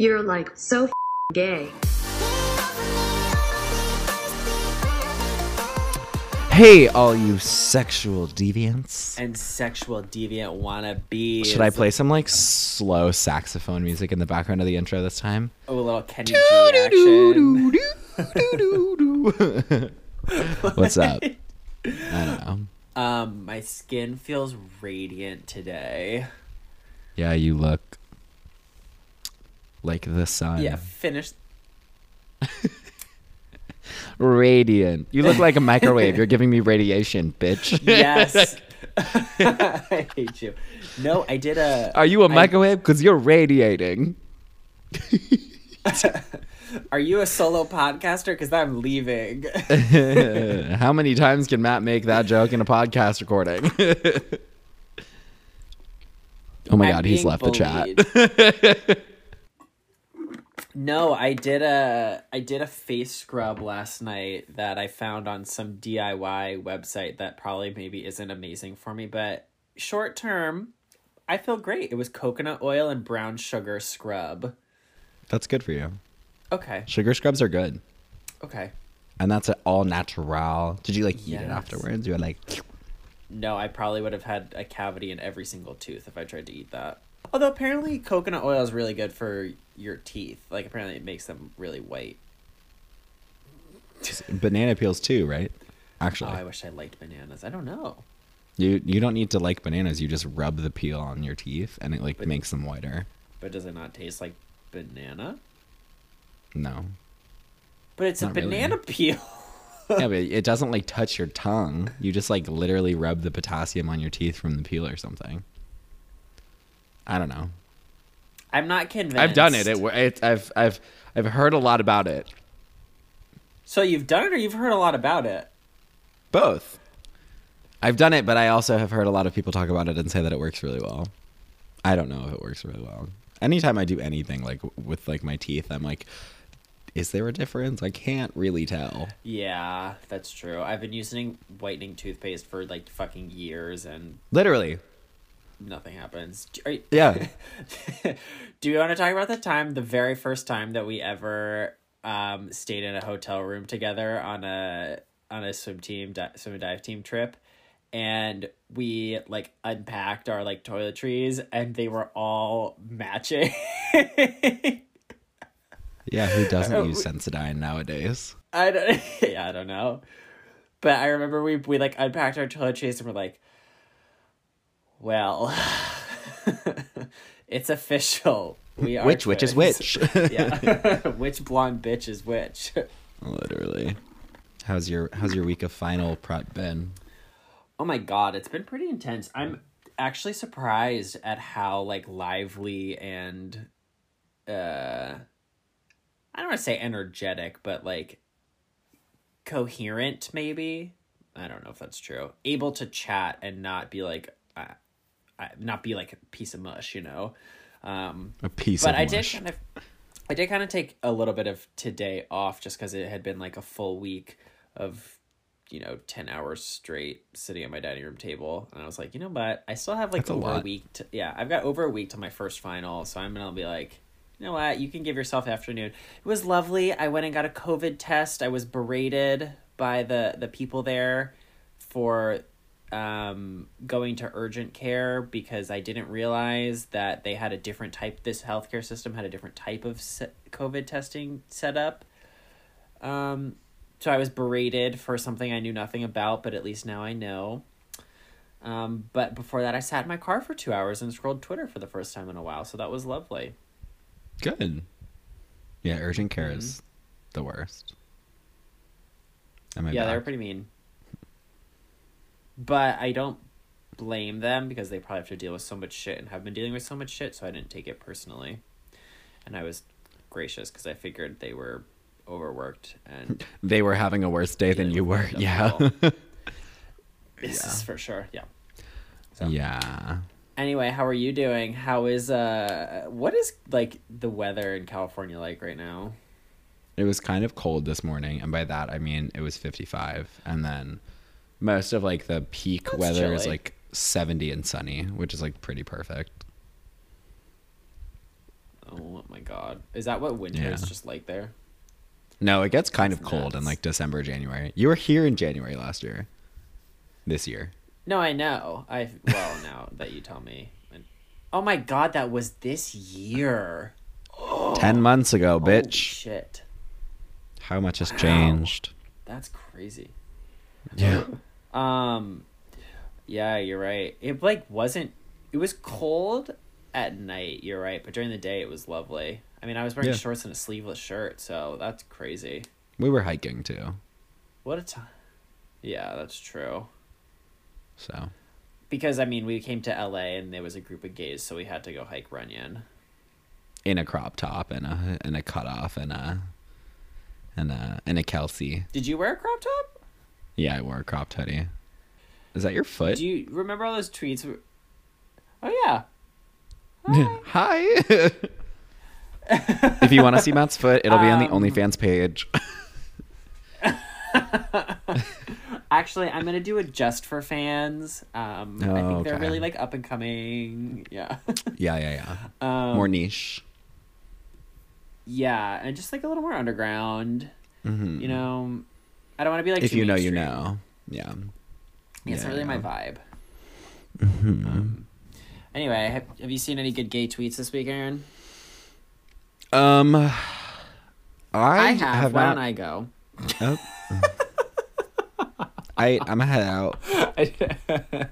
You're like so f- gay. Hey, all you sexual deviants. and sexual deviant wannabe. Should I play some like slow saxophone music in the background of the intro this time? Oh, a little Kenny G action. What's up? I don't know. Um, my skin feels radiant today. Yeah, you look like the sun. Yeah, finish. Radiant. You look like a microwave. You're giving me radiation, bitch. Yes. I hate you. No, I did a. Are you a I- microwave? Because you're radiating. Are you a solo podcaster? Because I'm leaving. How many times can Matt make that joke in a podcast recording? oh my I'm god, he's left the chat. No, I did a I did a face scrub last night that I found on some DIY website that probably maybe isn't amazing for me, but short term, I feel great. It was coconut oil and brown sugar scrub. That's good for you. Okay. Sugar scrubs are good. Okay. And that's all natural. Did you like eat it afterwards? You were like, No, I probably would have had a cavity in every single tooth if I tried to eat that. Although apparently coconut oil is really good for your teeth. Like apparently it makes them really white. banana peels too, right? Oh, Actually, I wish I liked bananas. I don't know. you you don't need to like bananas. You just rub the peel on your teeth, and it like makes them whiter. But does it not taste like banana? No, But it's a Not really. banana peel. yeah, but it doesn't like touch your tongue. You just like literally rub the potassium on your teeth from the peel or something. I don't know. I'm not convinced. I've done it. It, it. I've I've I've heard a lot about it. So you've done it, or you've heard a lot about it. Both. I've done it, but I also have heard a lot of people talk about it and say that it works really well. I don't know if it works really well. Anytime I do anything like with like my teeth, I'm like, is there a difference? I can't really tell. Yeah, that's true. I've been using whitening toothpaste for like fucking years, and Literally. Nothing happens. You- Yeah. Do you want to talk about the time, the very first time that we ever um, stayed in a hotel room together on a on a swim team, di- swim and dive team trip, and we like unpacked our like toiletries, and they were all matching. Yeah, who doesn't use Sensodyne nowadays? I don't. Yeah, I don't know. But I remember we we like unpacked our toiletries and we're like, well, it's official. We are Which which is which? yeah, which blonde bitch is which? Literally. How's your how's your week of final prep been? Oh my god, it's been pretty intense. I'm actually surprised at how like lively and uh I don't want to say energetic, but like coherent maybe. I don't know if that's true. Able to chat and not be like not be like a piece of mush, you know. Um A piece but of I did kind of, I did kind of take a little bit of today off just because it had been like a full week of, you know, ten hours straight sitting at my dining room table, and I was like, you know what, I still have like That's a over a lot. week. To, yeah, I've got over a week to my first final, so I'm gonna be like. You know what? You can give yourself afternoon. It was lovely. I went and got a COVID test. I was berated by the the people there for um, going to urgent care because I didn't realize that they had a different type. This healthcare system had a different type of COVID testing set up. Um, so I was berated for something I knew nothing about, but at least now I know. Um, but before that, I sat in my car for two hours and scrolled Twitter for the first time in a while. So that was lovely. Good. Yeah, urgent Mm-hmm. care is the worst. Am I yeah, they were back? pretty mean. But I don't blame them because they probably have to deal with so much shit and have been dealing with so much shit, so I didn't take it personally. And I was gracious because I figured they were overworked and They were having a worse day than you were. Yeah. this is for sure. Yeah. So yeah. anyway, how are you doing? How is uh what is like the weather in California like right now? It was kind of cold this morning, and by that I mean it was 55, and then most of like the peak That's weather is like 70 and sunny, which is like pretty perfect. Oh my god. Is that what winter is just like there? No, it gets kind of That's cold in like December, January. You were here in January last year. This year. No, I know. I well now that you tell me. Oh my god, that was this year. Ten months ago, Holy bitch. shit. How much has Wow. changed? That's crazy. Yeah. Um yeah, you're right. It like wasn't it was cold at night, you're right, but during the day it was lovely. I mean, I was wearing Yeah. shorts and a sleeveless shirt, so that's crazy. We were hiking too. What a time. Yeah, that's true. So Because I mean, we came to LA and there was a group of gays, so we had to go hike Runyon. in a crop top and a and a cutoff and a and a and a Kelsey. Did you wear a crop top? Yeah, I wore a cropped hoodie. Is that your foot? Do you remember all those tweets? where- Oh yeah. Hi. if you want to see Matt's foot, it'll be on the Um, OnlyFans page. Actually, I'm gonna do it just for fans. Um, I Oh, think they're okay. really like up and coming. Yeah. yeah, yeah, yeah. um, More niche. Yeah, and just like a little more underground. Mhm. You know, I don't want to be like. if you know, you know. Yeah. Yeah, it's Yeah, really my yeah. vibe. Mhm. Um, anyway, have, have you seen any good gay tweets this week, Aaron? Um, I, I, have. have Why not. don't I go? Oh. I I'm gonna head out.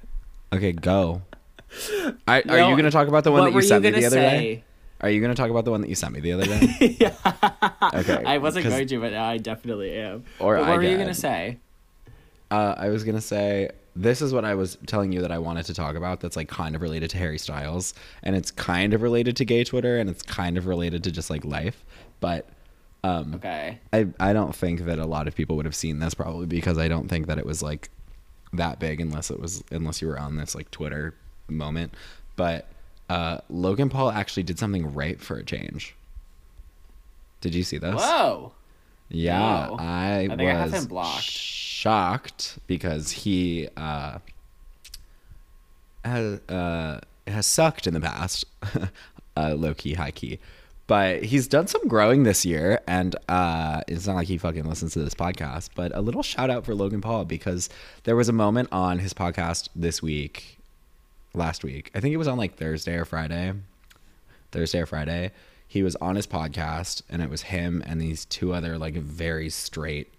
Okay, go. I, are No, you gonna talk about the one that you sent me gonna the other day? Are you gonna talk about the one that you sent me the other day? yeah. Okay, I wasn't going to, but now I definitely am. Or But what I were you gonna say? Uh, I was gonna say this is what I was telling you that I wanted to talk about. That's like kind of related to Harry Styles, and it's kind of related to gay Twitter, and it's kind of related to just like life. But um, Okay. I I don't think that a lot of people would have seen this probably because I don't think that it was like that big unless it was unless you were on this like Twitter moment. But uh, Logan Paul actually did something right for a change. Did you see this? Whoa. Yeah, No. I, I think I was blocked. shocked because he uh, has uh, has sucked in the past, uh, low key, high key. But he's done some growing this year, and uh, it's not like he fucking listens to this podcast. But a little shout out for Logan Paul because there was a moment on his podcast this week, last week. I think it was on like Thursday or Friday. Thursday or Friday, he was on his podcast, and it was him and these two other like very straight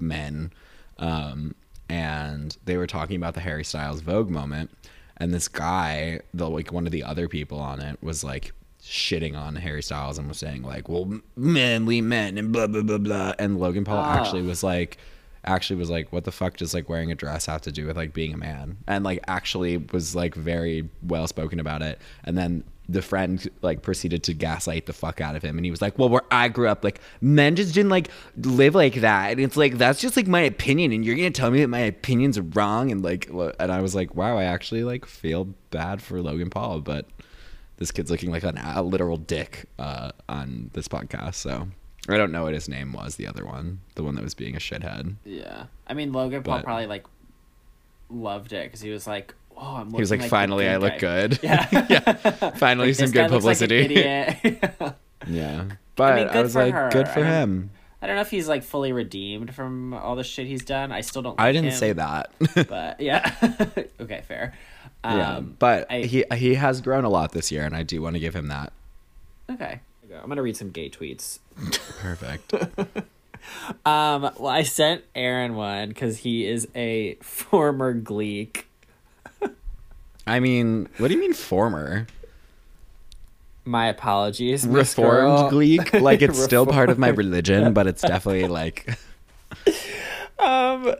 men, um, and they were talking about the Harry Styles Vogue moment, and this guy, the like one of the other people on it, was like shitting on Harry Styles and was saying like, "Well, manly men and blah blah blah blah," and Logan Paul Ah. actually was like. Actually, was like, what the fuck does like wearing a dress have to do with like being a man? And like, actually was like very well spoken about it. And then the friend like proceeded to gaslight the fuck out of him. And he was like well where i grew up like men just didn't like live like that. And it's like that's just like my opinion. And you're gonna tell me that my opinion's wrong? And like and i was like wow i actually like feel bad for logan paul but this kid's looking like an, a literal dick uh, on this podcast so i don't know what his name was the other one the one that was being a shithead Yeah. I mean, Logan Paul But- probably like loved it because he was like, "Oh, I'm." he was like, looking the finally i good look guy." good Yeah. yeah finally Like, some good like publicity idiot. yeah but i, mean, good was like her. good for I him I don't know if he's like fully redeemed from all the shit he's done. I still don't. i didn't him, say that but yeah. okay, fair. Um, yeah, but I- he he has grown a lot this year, and I do want to give him that. okay. I'm gonna read some gay tweets. Perfect. Um, well, I sent Aaron one because he is a former Gleek. I mean, what do you mean former? My apologies, Miss Girl. Reformed Gleek? Like it's still part of my religion, but it's definitely like Um,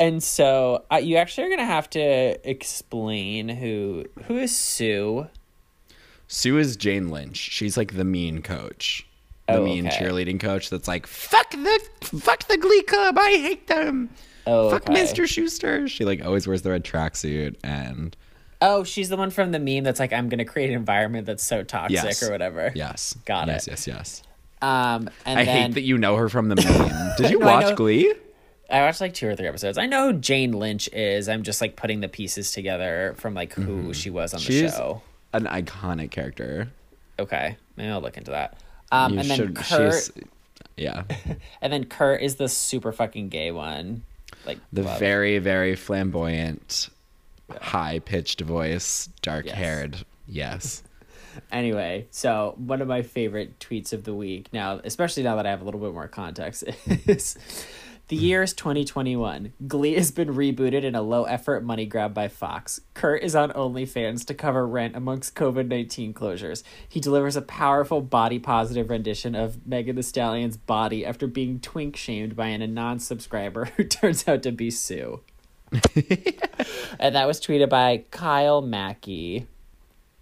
and so uh, you actually are gonna have to explain who who is Sue. Sue is Jane Lynch. She's like the mean coach. The Oh, mean okay. cheerleading coach that's like, fuck the fuck the Glee Club, I hate them. Oh, Fuck okay. Mr. Schuester. She like always wears the red tracksuit and Oh, she's the one from the meme that's like, I'm gonna create an environment that's so toxic Yes. or whatever. yes. Got yes, it. Yes, yes, Um, and I then hate that you know her from the meme. Did you No, watch know- Glee? I watched like two or three episodes. I know Jane Lynch is. I'm just like putting the pieces together from like who she was on the Mm-hmm. She's show. An iconic character. Okay, maybe I'll look into that. Um, You and then should- Kurt, she's- yeah. and then Kurt is the super fucking gay one. Like The very, very flamboyant, high pitched voice, dark haired. Yes. Anyway, so one of my favorite tweets of the week now, especially now that I have a little bit more context, is the year is 2021. Glee has been rebooted in a low effort money grab by Fox. Kurt is on OnlyFans to cover rent amongst COVID 19 closures. He delivers a powerful body positive rendition of Megan Thee Stallion's body after being twink shamed by an non subscriber who turns out to be Sue. and that was tweeted by Kyle Mackey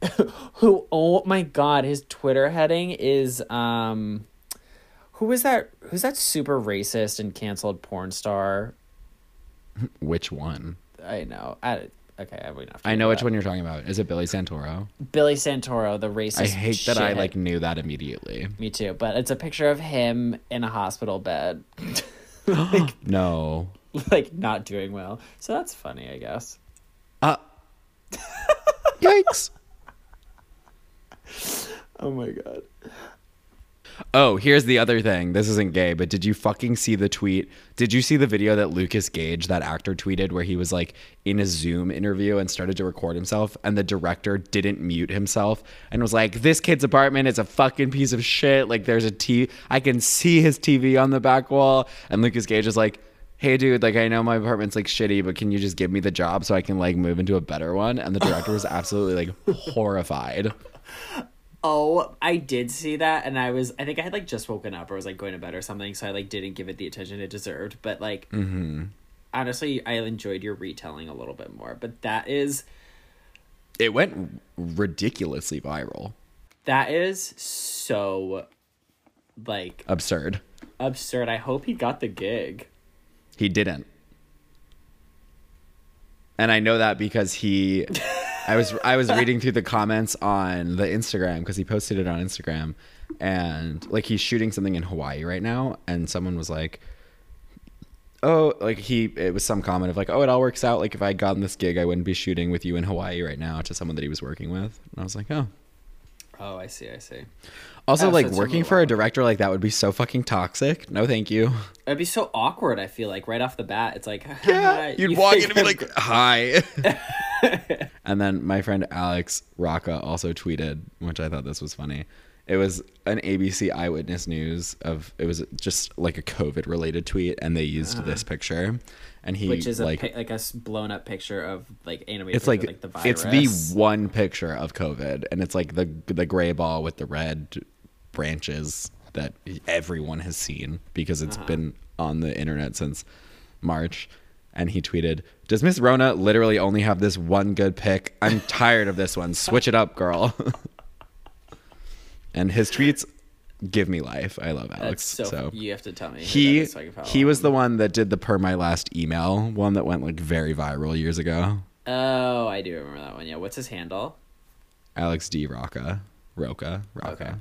who oh my god his twitter heading is um who was that who's that super racist and canceled porn star Which one? i know I, okay i would not I know which one you're talking about. Is it Billy Santoro? billy santoro the racist I hate that I like knew that immediately. me too but it's a picture of him in a hospital bed like, No. like not doing well so that's funny i guess Uh. Yikes. oh my god Oh, here's the other thing. This isn't gay, but did you fucking see the tweet? Did you see the video that Lucas Gage, that actor, tweeted where he was like in a Zoom interview and started to record himself, and the director didn't mute himself and was like, "This kid's apartment is a fucking piece of shit. Like, there's a T. I can see his TV on the back wall." And Lucas Gage is like. Hey dude, like I know my apartment's like shitty, but can you just give me the job so I can like move into a better one? And the director was absolutely like horrified. Oh, I did see that, and I was I think I had like just woken up or was like going to bed or something, so I like didn't give it the attention it deserved. But like, mm-hmm. honestly, I enjoyed your retelling a little bit more. But that is It went ridiculously viral. that is so like Absurd. absurd. I hope he got the gig. He didn't. And I know that because he I was I was reading through the comments on the Instagram because he posted it on Instagram and like he's shooting something in Hawaii right now and someone was like Oh, like he it was some comment of like, "Oh, it all works out like if I had gotten this gig, I wouldn't be shooting with you in Hawaii right now" to someone that he was working with. And I was like, "Oh, Oh, I see. I see. Also like working for a director like that would be so fucking toxic. No, thank you." It'd be so awkward. I feel like right off the bat, it's like Yeah, you'd you walk in and be like, "Hi." and then my friend Alex Rocca also tweeted, which I thought this was funny. It was an ABC Eyewitness News of it was just like a COVID related tweet, and they used this ah. picture, and he which is a like pi- like a blown up picture of like animated. it's like, like the it's the one picture of COVID, and it's like the the gray ball with the red branches that everyone has seen because it's uh-huh. been on the internet since March. And he tweeted, "Does Miss Rona literally only have this one good pick? I'm tired of this one. Switch it up, girl." and his tweets give me life. I love Alex. So, so you have to tell me. he is so I can follow he was the one that did the per my last email one that went like very viral years ago. Oh, I do remember that one. Yeah, what's his handle? Alex D. Rocca. Roca. Rocca. Okay.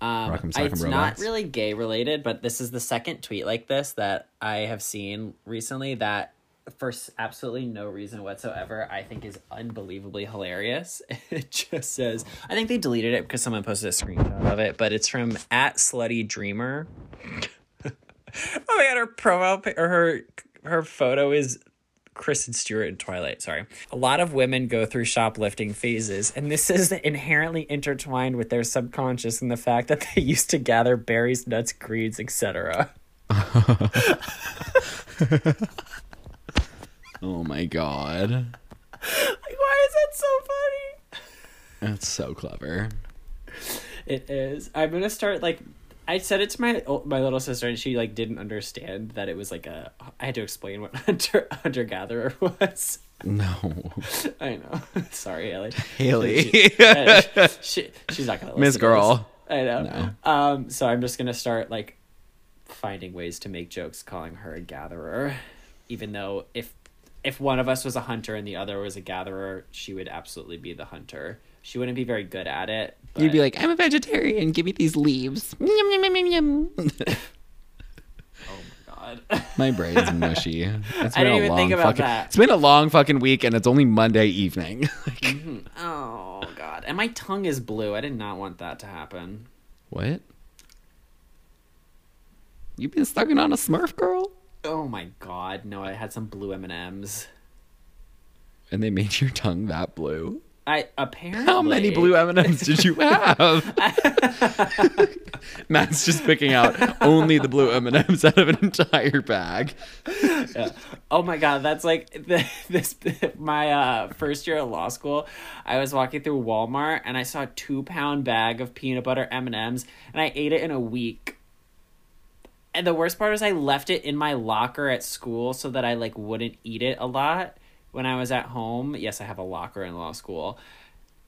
Um, it's not really gay related, but this is the second tweet like this that I have seen recently that, for absolutely no reason whatsoever, I think is unbelievably hilarious. It just says, I think they deleted it because someone posted a screenshot of it, but it's from at Slutty Dreamer. oh my god, her profile or her her photo is Kristen Stewart in Twilight, sorry. A lot of women go through shoplifting phases, and this is inherently intertwined with their subconscious and the fact that they used to gather berries, nuts, greens, etc. Oh my god. Like, why is that so funny? That's so clever. It is. I'm gonna start like. I said it to my my little sister, and she like didn't understand that it was like a. I had to explain what hunter hunter gatherer was. No. I know. Sorry, Haley. Haley. She, she, she's not gonna. Listen Miss Girl. I know. No. Um. So I'm just gonna start like finding ways to make jokes calling her a gatherer, even though if if one of us was a hunter and the other was a gatherer, she would absolutely be the hunter. She wouldn't be very good at it. But You'd be like, I'm a vegetarian. Give me these leaves. Yum, yum, yum, yum, oh my god. My brain's mushy. It's I been didn't a even long think about fucking, that. It's been a long fucking week, and it's only Monday evening. Mm-hmm. oh god. And my tongue is blue. I did not want that to happen. what? You've been sucking on a Smurf girl? Oh my god, no! I had some blue M and M's. And they made your tongue that blue. I apparently How many blue M and M's did you have? Matt's just picking out only the blue M and M's out of an entire bag. Oh my god, that's like the, this my uh, first year at law school. I was walking through Walmart and I saw a two pound bag of peanut butter M and M's, and I ate it in a week. And the worst part is I left it in my locker at school so that I like wouldn't eat it a lot when I was at home. Yes, I have a locker in law school,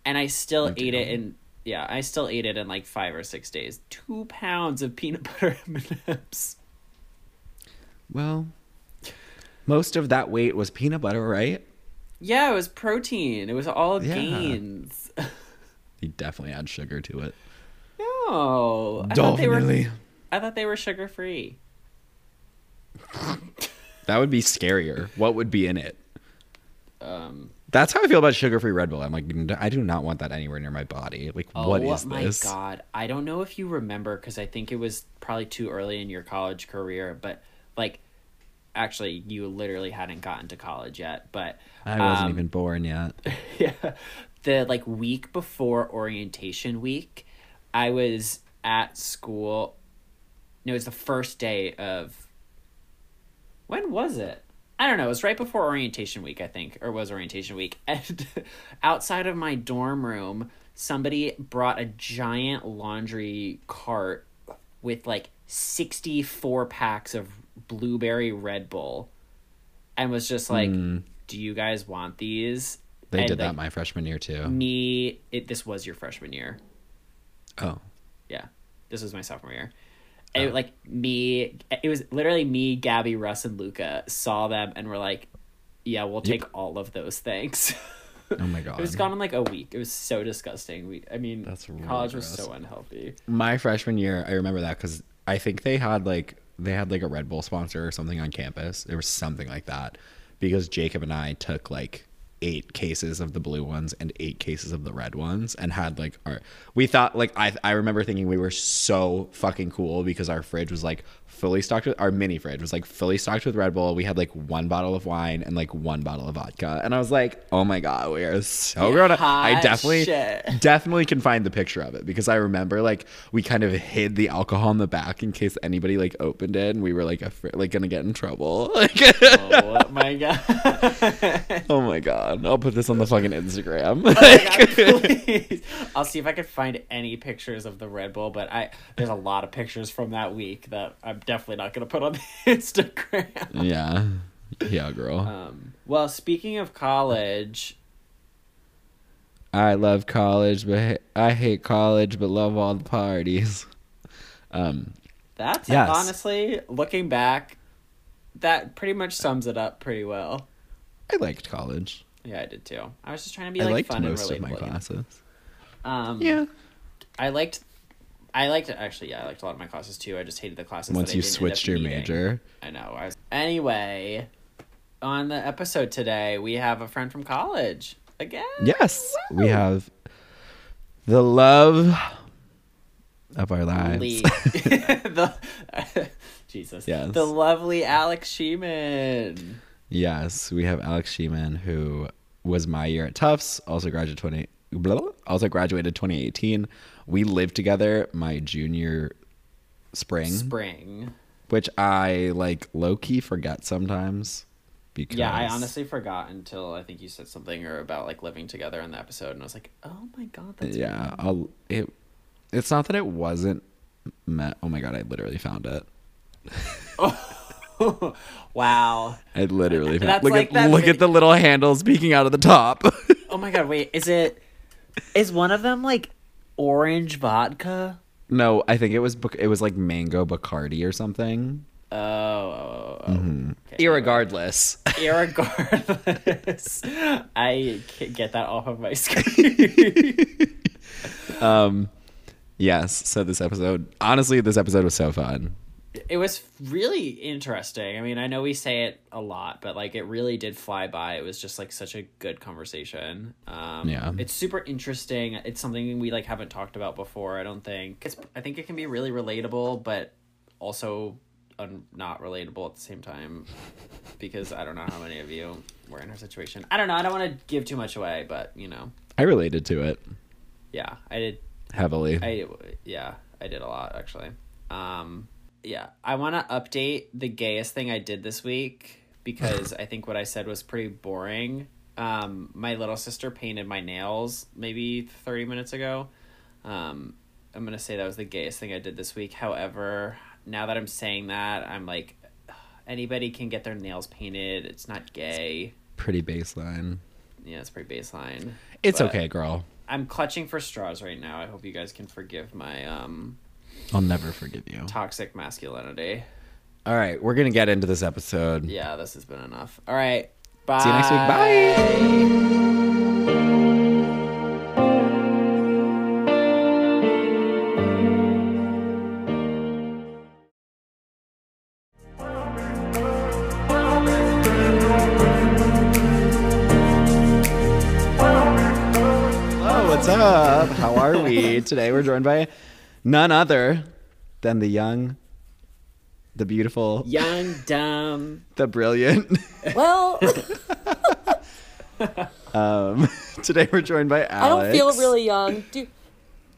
and I still ate it in. Yeah, I still ate it in like five or six days. Two pounds of peanut butter M and M's. Well, most of that weight was peanut butter, right? Yeah, it was protein. It was all Yeah. gains. You definitely add sugar to it. No, I they were. I thought they were sugar free. That would be scarier. What would be in it? Um, That's how I feel about sugar-free Red Bull. I'm like, I do not want that anywhere near my body. Like, what oh is my this? god! I don't know if you remember because I think it was probably too early in your college career, but like, actually, you literally hadn't gotten to college yet. But I wasn't um, even born yet. yeah the like week before orientation week i was at school no it was the first day of when was it? I don't know it was right before orientation week i think or was orientation week. And outside of my dorm room somebody brought a giant laundry cart with like 64 packs of blueberry red bull and was just like hmm. do you guys want these. They And, did like, that my freshman year too. me it this was your freshman year. Oh, yeah. This was my sophomore year it, uh-huh. like me it was literally me gabby russ and luca saw them and were like yeah we'll take all of those things. Oh my god. it was gone in like a week. It was so disgusting. We i mean That's really college was so unhealthy. My freshman year, I remember that because I think they had like they had like a Red Bull sponsor or something on campus. There was something like that because Jacob and I took like eight cases of the blue ones and eight cases of the red ones and had like our we thought like I I remember thinking we were so fucking cool because our fridge was like fully stocked with our mini fridge was like fully stocked with Red Bull. We had like one bottle of wine and like one bottle of vodka. And I was like, oh my god, we are so grown up. I definitely shit. definitely can find the picture of it because I remember like we kind of hid the alcohol in the back in case anybody like opened it and we were like afraid, like gonna get in trouble. Like, oh my god oh my god, I'll put this on the fucking Instagram. Oh God, please. I'll see if I can find any pictures of the Red Bull, but I there's a lot of pictures from that week that I'm definitely not gonna put on Instagram. yeah, yeah, girl. Um, well, speaking of college, I love college, but ha- I hate college, but love all the parties. Um, that's Yes. honestly looking back, that pretty much sums it up pretty well. I liked college. Yeah, I did too. I was just trying to be I like liked fun most and of relatable. my classes. Um, Yeah. I liked. I liked actually. Yeah, I liked a lot of my classes too. I just hated the classes. Once that I you didn't end up switched your needing. major. I know. I was... Anyway, on the episode today, we have a friend from college again. Yes, we have the love of our lives. The Jesus. Yes. The lovely Alex Sheeman. Yes, we have Alex Sheeman, who was my year at Tufts, also graduated twenty, blah, blah, also graduated twenty eighteen. We lived together my junior spring, Spring. which I like low key forget sometimes. Because Yeah, I honestly forgot until I think you said something or about like living together in the episode, and I was like, oh my god, that's yeah, it. It's not that it wasn't met. Oh my god, I literally found it. oh, wow. I literally found. Look like at look at the little handles peeking out of the top. Oh my god, wait, is it is one of them like orange vodka? no, I think it was it was like mango Bacardi or something. Oh, oh, oh, oh. Okay. Irregardless. Irregardless, I can't get that off of my screen. um, yes. So this episode, honestly, this episode was so fun. It was really interesting. I mean, I know we say it a lot, but like it really did fly by. It was just like such a good conversation. Um, Yeah. it's super interesting. It's something we like haven't talked about before. I don't think it's. I think it can be really relatable, but also un- not relatable at the same time because I don't know how many of you were in her situation. I don't know. I don't want to give too much away, but you know, I related to it yeah, I did. heavily. I yeah, I did a lot actually. Um, yeah, I want to update the gayest thing I did this week because I think what I said was pretty boring. Um, my little sister painted my nails maybe thirty minutes ago. Um, I'm gonna say that was the gayest thing I did this week. However, now that I'm saying that, I'm like, anybody can get their nails painted. It's not gay. Pretty baseline. Yeah, it's pretty baseline. It's But okay, girl. I'm clutching for straws right now. I hope you guys can forgive my um I'll never forgive you. toxic masculinity. All right, we're gonna get into this episode. Yeah, this has been enough. All right. Bye. See you next week. Bye. Hello, what's up? How are we? Today we're joined by none other than the young, the beautiful, Young, dumb. the brilliant. Well, Um, today we're joined by Alex. I don't feel really young. Do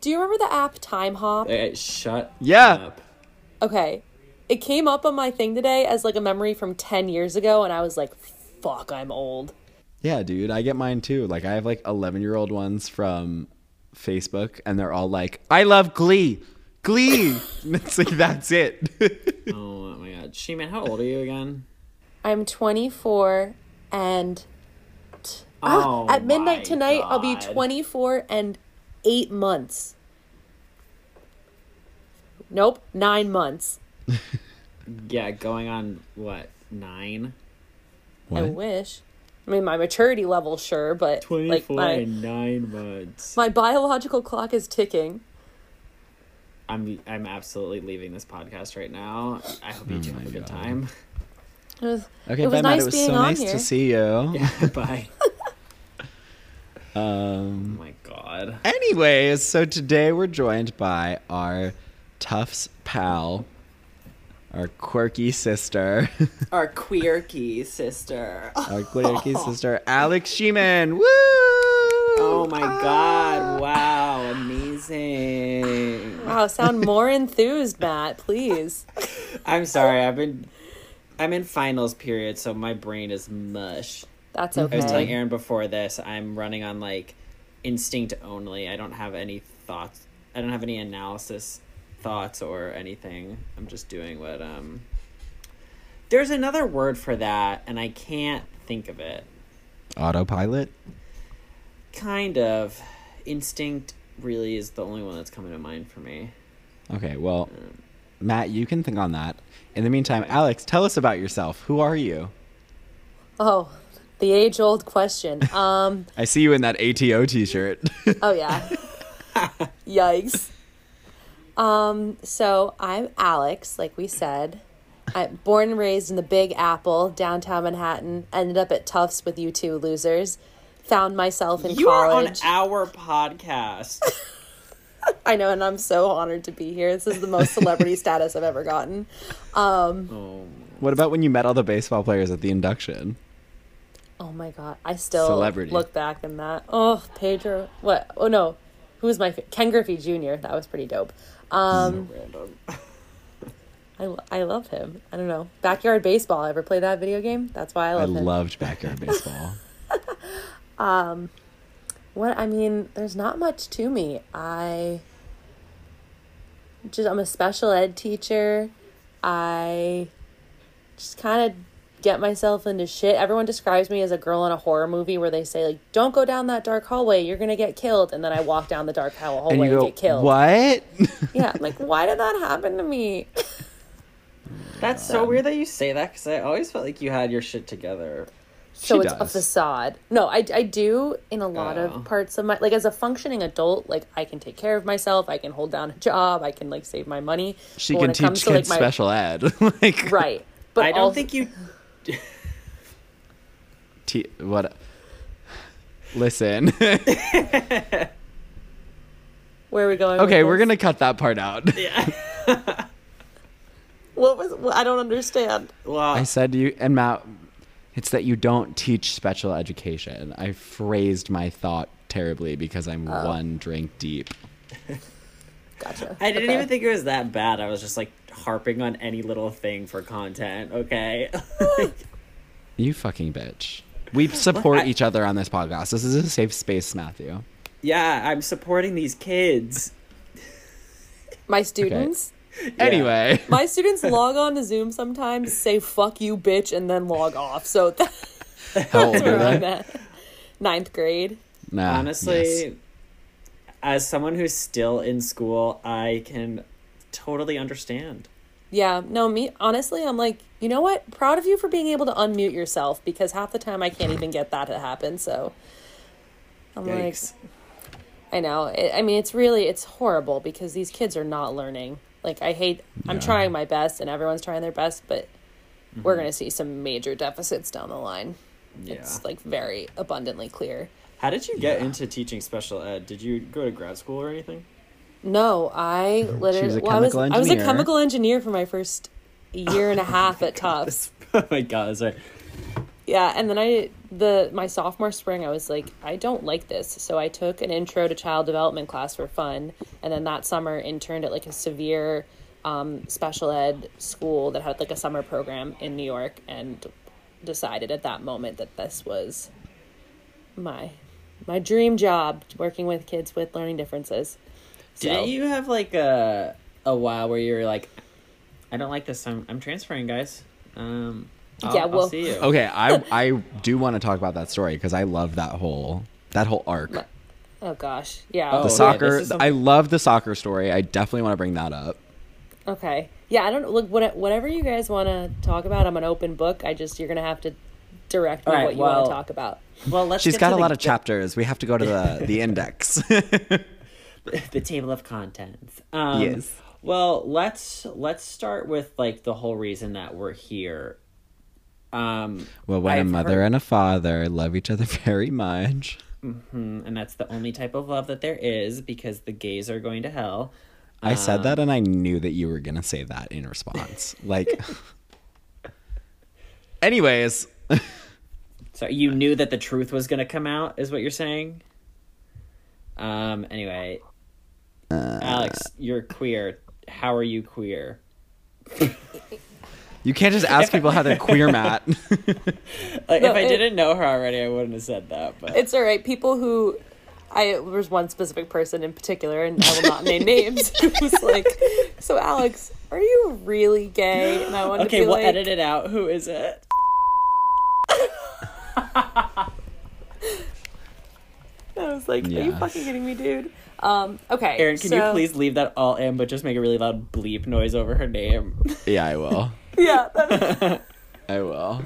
Do you remember the app Timehop? Hey, shut Yeah. up. Okay. It came up on my thing today as like a memory from 10 years ago and I was like, "Fuck, I'm old." Yeah, dude, I get mine too. Like I have like 11-year-old ones from Facebook and they're all like, "I love Glee." Glee. and it's like that's it. Oh my god. Sheeman, how old are you again? I'm 24 and t- Oh ah, at midnight my tonight I'll be 24 and 8 months. Nope, 9 months. Yeah, going on what, nine? I wish. I mean, my maturity level sure, but like my and nine months. my biological clock is ticking. I'm I'm absolutely leaving this podcast right now. I hope you Oh two have a good God. time. It was, Okay, it was bye, Matt. It was being so nice here. to see you. Yeah, bye. Oh Um my god. anyways, so today we're joined by our Tufts pal, our quirky sister, Our queerky sister. our quirky sister, Alex Sheeman. Woo! Oh my god. Ah! Wow. Amazing. Wow, sound more enthused, Matt, please. I'm sorry. I've been I'm in finals period, so my brain is mush. That's okay. I was telling. Aaron before this, I'm running on like instinct only. I don't have any thoughts. I don't have any analysis thoughts or anything. I'm just doing what um There's another word for that and I can't think of it. Autopilot. Kind of instinct really is the only one that's coming to mind for me. Okay, well, Matt, you can think on that. In the meantime, Alex, tell us about yourself. Who are you? Oh, the age old question. Um, I see you in that ATO t-shirt. oh yeah. Yikes. Um, so I'm Alex, like we said. I'm born and raised in the Big Apple, downtown Manhattan. Ended up at Tufts with you two losers. Found myself in You are on our podcast. I know, and I'm so honored to be here. This is the most celebrity status I've ever gotten. oh. what about when you met all the baseball players at the induction? Oh my god, I still Celebrity. look back in that. Oh, Pedro. What? Oh no, who was my fa- Ken Griffey Jr. That was pretty dope. Um, Random. I, lo- I love him. I don't know. Backyard baseball. Ever play that video game? That's why I I love him. I loved backyard baseball. Um, what I mean, there's not much to me. I just I'm a special ed teacher. I just kind of get myself into shit. Everyone describes me as a girl in a horror movie where they say like, "Don't go down that dark hallway, you're gonna get killed," and then I walk down the dark hall- and hallway you and, get killed. what? Yeah, I'm like why did that happen to me? That's so weird that you say that because I always felt like you had your shit together. so She it's a facade. No, I, I do in a lot Oh. of parts of my like as a functioning adult, like I can take care of myself, I can hold down a job, I can like save my money. She But when can it comes teach to, like, kids my- special ed. like Right. But I don't also- think you. Te- what? Listen. where are we going? okay, we're gonna cut that part out. Yeah. What was? I don't understand. Well, I said to you and Matt. It's that you don't teach special education. I phrased my thought terribly because I'm Oh. one drink deep. Gotcha. I didn't Okay. even think it was that bad. I was just like harping on any little thing for content. Okay. You fucking bitch. We support I- each other on this podcast. This is a safe space, Matthew. yeah, I'm supporting these kids. My students. Anyway, My students log on to Zoom sometimes, say "fuck you, bitch," and then log off. So that's how old where are I'm at. Ninth grade. Nah, Honestly, yes. as someone who's still in school, I can totally understand. Yeah, no, me honestly, I'm like, you know what? Proud of you for being able to unmute yourself because half the time I can't even get that to happen. So I'm Yikes. like, I know. It, I mean, it's really it's horrible because these kids are not learning. Like I hate. I'm trying my best, and everyone's trying their best, but we're Mm-hmm. gonna see some major deficits down the line. Yeah. It's like very abundantly clear. How did you get Yeah. into teaching special ed? Did you go to grad school or anything? No, I literally. well, I was chemical I was a chemical engineer for my first year and a half at Tufts. oh my god, sorry. Yeah, and then I the my sophomore spring I was like I don't like this. So I took an intro to child development class for fun and then that summer interned at like a severe um, special ed school that had like a summer program in New York and decided at that moment that this was my my dream job working with kids with learning differences. So, Didn't you have like a a while where you were like, I don't like this. I'm I'm transferring, guys. Um, I'll, Yeah, I'll well- see you. okay. I I do want to talk about that story because I love that whole that whole arc. Oh gosh. Yeah. Oh, the yeah, soccer. this is something- I love the soccer story. I definitely want to bring that up. Okay. Yeah, I don't look what whatever you guys want to talk about. I'm an open book. I just you're gonna have to direct me All right, what you want to talk about. Well, let's. She's get got to a the- lot of chapters. We have to go to the the index. the, table of contents. Um, Yes. Well, let's let's start with like the whole reason that we're here. Um, well, when a I've mother heard- and a father love each other very much. Mm-hmm. and that's the only type of love that there is because the gays are going to hell. I said Um, that, and I knew that you were gonna say that in response. Like, anyways, So you knew that the truth was going to come out, is what you're saying? Um. Anyway, Uh, Alex, you're queer. How are you queer? you can't just ask people how they're queer, Matt. Like, No, if I it- didn't know her already, I wouldn't have said that. But It's all right. People who I there's one specific person in particular, and I will not name names. Who's like, so Alex, are you really gay? And I wanted to okay, be we'll like, edit it out. Who is it? I was like, are you fucking kidding me, dude? Um. Okay. Aaron, can you please leave that all in, but just make a really loud bleep noise over her name? yeah, I will. Yeah. That, I will.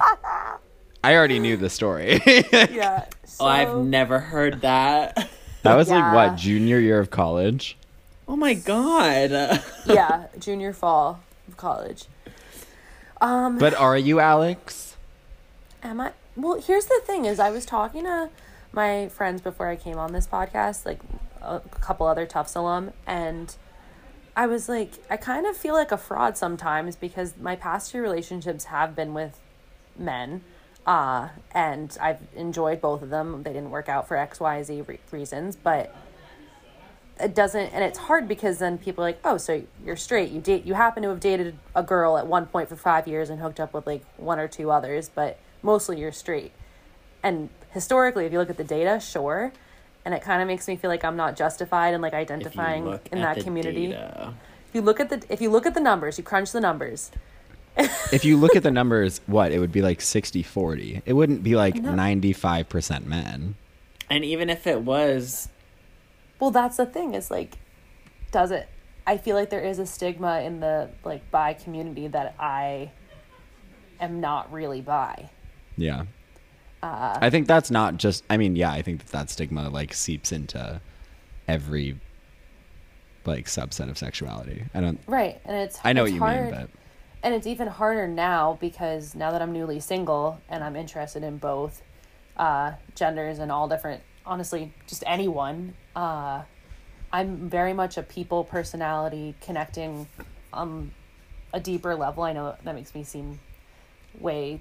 I already knew the story. yeah. So, oh, I've never heard that. that was like what junior year of college. Oh my god. yeah, junior fall of college. Um. But are you Alex? Am I? Well, here's the thing: is I was talking to my friends before I came on this podcast, like a couple other Tufts alum, and I was like, I kind of feel like a fraud sometimes because my past two relationships have been with men, uh, and I've enjoyed both of them. They didn't work out for X, Y, Z re- reasons, but it doesn't and it's hard because then people are like oh so you're straight you date you happen to have dated a girl at one point for five years and hooked up with like one or two others but mostly you're straight and historically if you look at the data sure and it kind of makes me feel like i'm not justified in like If you identifying look in at that the community data- if you look at the if you look at the numbers you crunch the numbers If you look at the numbers, what it would be like 60-40. It wouldn't be like ninety five percent men. And even if it was, well that's the thing is like does it i feel like there is a stigma in the like bi community that i am not really bi Yeah. Uh, I think that's not just. I mean, yeah, I think that that stigma like seeps into every like subset of sexuality. I don't. Right, and it's I know it's what you hard, mean, but and it's even harder now because now that I'm newly single and I'm interested in both uh, genders and all different, honestly, just anyone. Uh, I'm very much a people personality, connecting on a deeper level. I know that makes me seem way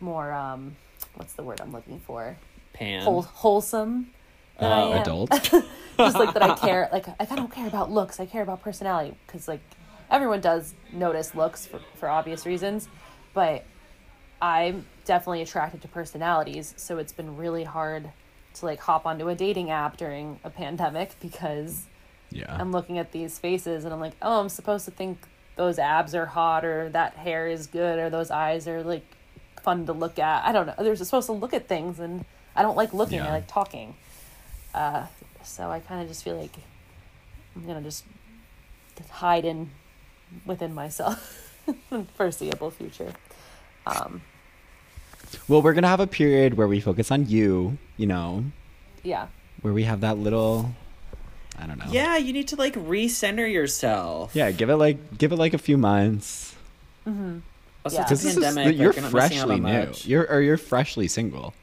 more um what's the word I'm looking for? Pan. Whole, wholesome. than uh, I am. Adult. Just like that I care like like I don't care about looks. I care about personality cuz like everyone does notice looks for for obvious reasons, but I'm definitely attracted to personalities, so it's been really hard to like hop onto a dating app during a pandemic because Yeah. I'm looking at these faces and I'm like, oh, I'm supposed to think those abs are hot or that hair is good or those eyes are like fun to look at. I don't know. They're supposed to look at things and I don't like looking. I like talking. Uh, so I kind of just feel like I'm gonna just hide in within myself for foreseeable future. Um, Well, we're gonna have a period where we focus on you. You know, yeah. where we have that little. I don't know. Yeah, you need to like recenter yourself. Yeah. Give it like give it like a few months. Also, Yeah. it's Because a this is pandemic. you're like, you're not missing out freshly new. much. You're or you're freshly single.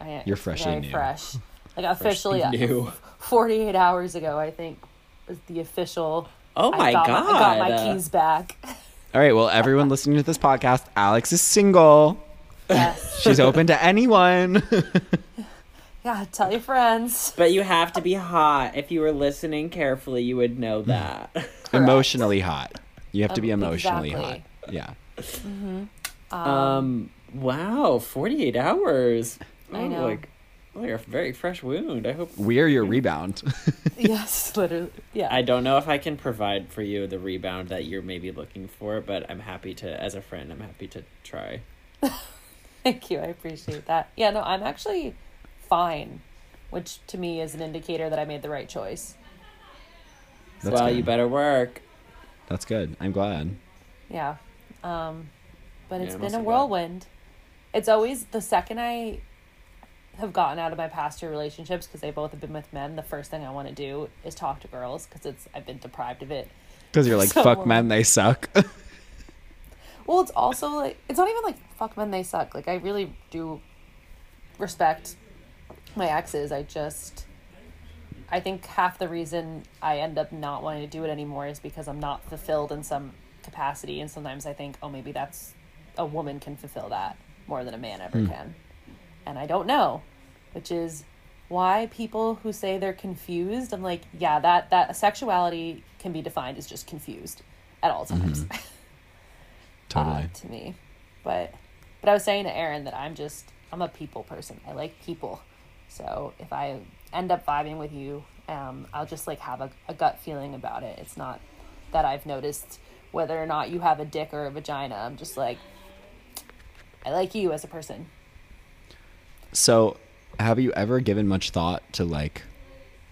I, You're freshly very new. fresh. Like officially, uh, new. 48 hours ago, I think was the official. Oh my I got god! My, I got my keys back. All right. Well, everyone listening to this podcast, Alex is single. yes. She's open to anyone. Yeah, tell your friends. But you have to be hot. If you were listening carefully, you would know Hmm. that. emotionally hot. You have to be Um, emotionally exactly. hot. Yeah. Um. Wow. Forty-eight hours. I Oh, know. Like, like a very fresh wound. I hope. We're your rebound. yes, literally. Yeah. I don't know if I can provide for you the rebound that you're maybe looking for, but I'm happy to, as a friend, I'm happy to try. Thank you. I appreciate that. Yeah, no, I'm actually fine, which to me is an indicator that I made the right choice. That's well, good. you better work. That's good. I'm glad. Yeah. Um, but Yeah, it's it been a have been. whirlwind. It's always the second I have gotten out of my past two relationships because they both have been with men. The first thing I want to do is talk to girls because it's I've been deprived of it. Because you're like, So fuck long. men, they suck. Well, it's also like it's not even like fuck men they suck. Like I really do respect my exes. I just I think half the reason I end up not wanting to do it anymore is because I'm not fulfilled in some capacity and sometimes I think, oh maybe that's a woman can fulfill that more than a man ever can. And I don't know, which is why people who say they're confused, I'm like, yeah, that that sexuality can be defined as just confused at all times. totally. uh, to me. But but I was saying to Aaron that I'm just I'm a people person. I like people. So if I end up vibing with you, um, I'll just like have a, a gut feeling about it. It's not that I've noticed whether or not you have a dick or a vagina. I'm just like I like you as a person. So, have you ever given much thought to like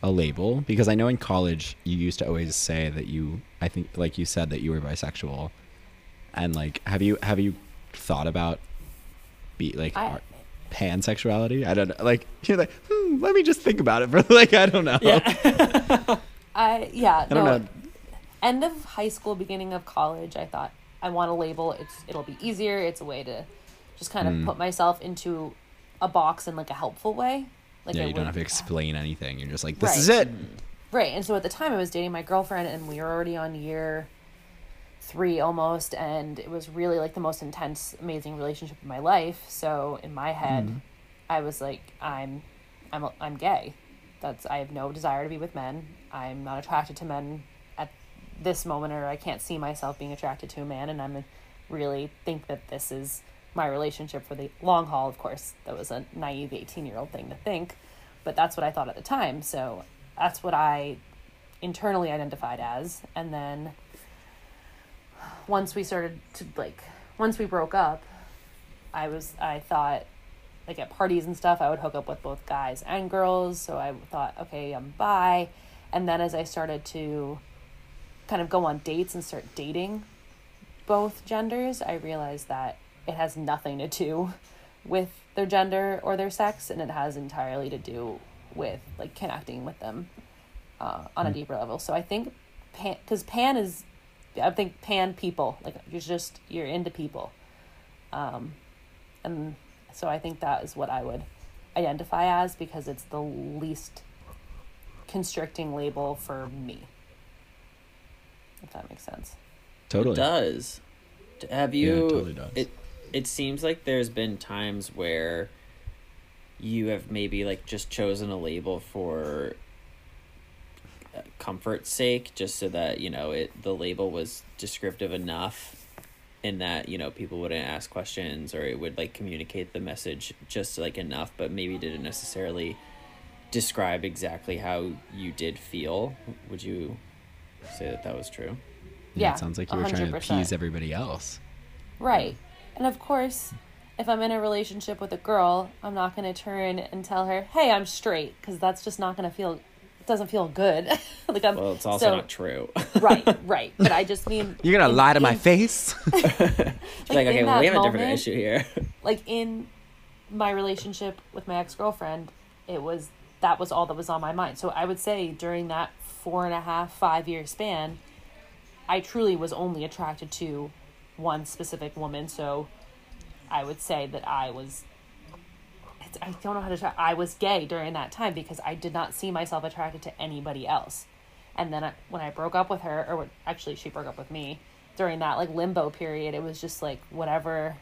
a label? Because I know in college you used to always say that you, I think, like you said that you were bisexual, and like, have you have you thought about be like I- pansexuality? I don't know. Like you're like, hmm, let me just think about it for like I don't know. I yeah, I don't no. know. End of high school, beginning of college, I thought I want a label. It's it'll be easier. It's a way to just kind of hmm. put myself into a box in like a helpful way. Like Yeah, I you don't have to explain anything. You're just like, this Right. is it. Right. And so at the time I was dating my girlfriend and we were already on year three almost and it was really like the most intense, amazing relationship of my life. So in my head hmm. I was like, I'm I'm I'm gay. That's I have no desire to be with men. I'm not attracted to men this moment or I can't see myself being attracted to a man and I'm really think that this is my relationship for the long haul, of course. That was a naive 18 year old thing to think, but that's what I thought at the time. So that's what I internally identified as. And then once we started to like, once we broke up, I was, I thought, like at parties and stuff, I would hook up with both guys and girls. So I thought, okay, I'm bi. And then as I started to kind of go on dates and start dating both genders, I realized that it has nothing to do with their gender or their sex, and it has entirely to do with like connecting with them uh, on a deeper level. So I think pan, because pan is, I think pan people like you're just you're into people, um, and so I think that is what I would identify as because it's the least constricting label for me. If that makes sense. Totally. It does. Have you? it totally does. It it seems like there's been times where you have maybe like just chosen a label for uh, comfort's sake, just so that you know it the label was descriptive enough, in that you know people wouldn't ask questions or it would like communicate the message just like enough, but maybe didn't necessarily describe exactly how you did feel. Would you say that that was true? Yeah, it sounds like you were trying to 100%. appease everybody else. Right. And of course, if I'm in a relationship with a girl, I'm not going to turn and tell her, "Hey, I'm straight," because that's just not going to feel. It doesn't feel good. like I'm. Well, it's also so- not true. right, right. But I just mean You're gonna in- lie to my face? like, okay, well, we that have a different issue here. like in my relationship with my ex girlfriend, it was that was all that was on my mind. So I would say during that four and a half, five year span, I truly was only attracted to one specific woman. So I would say that I was. I don't know how to. Try, I was gay during that time because I did not see myself attracted to anybody else. And then I, when I broke up with her, or when, actually she broke up with me during that like limbo period, it was just like whatever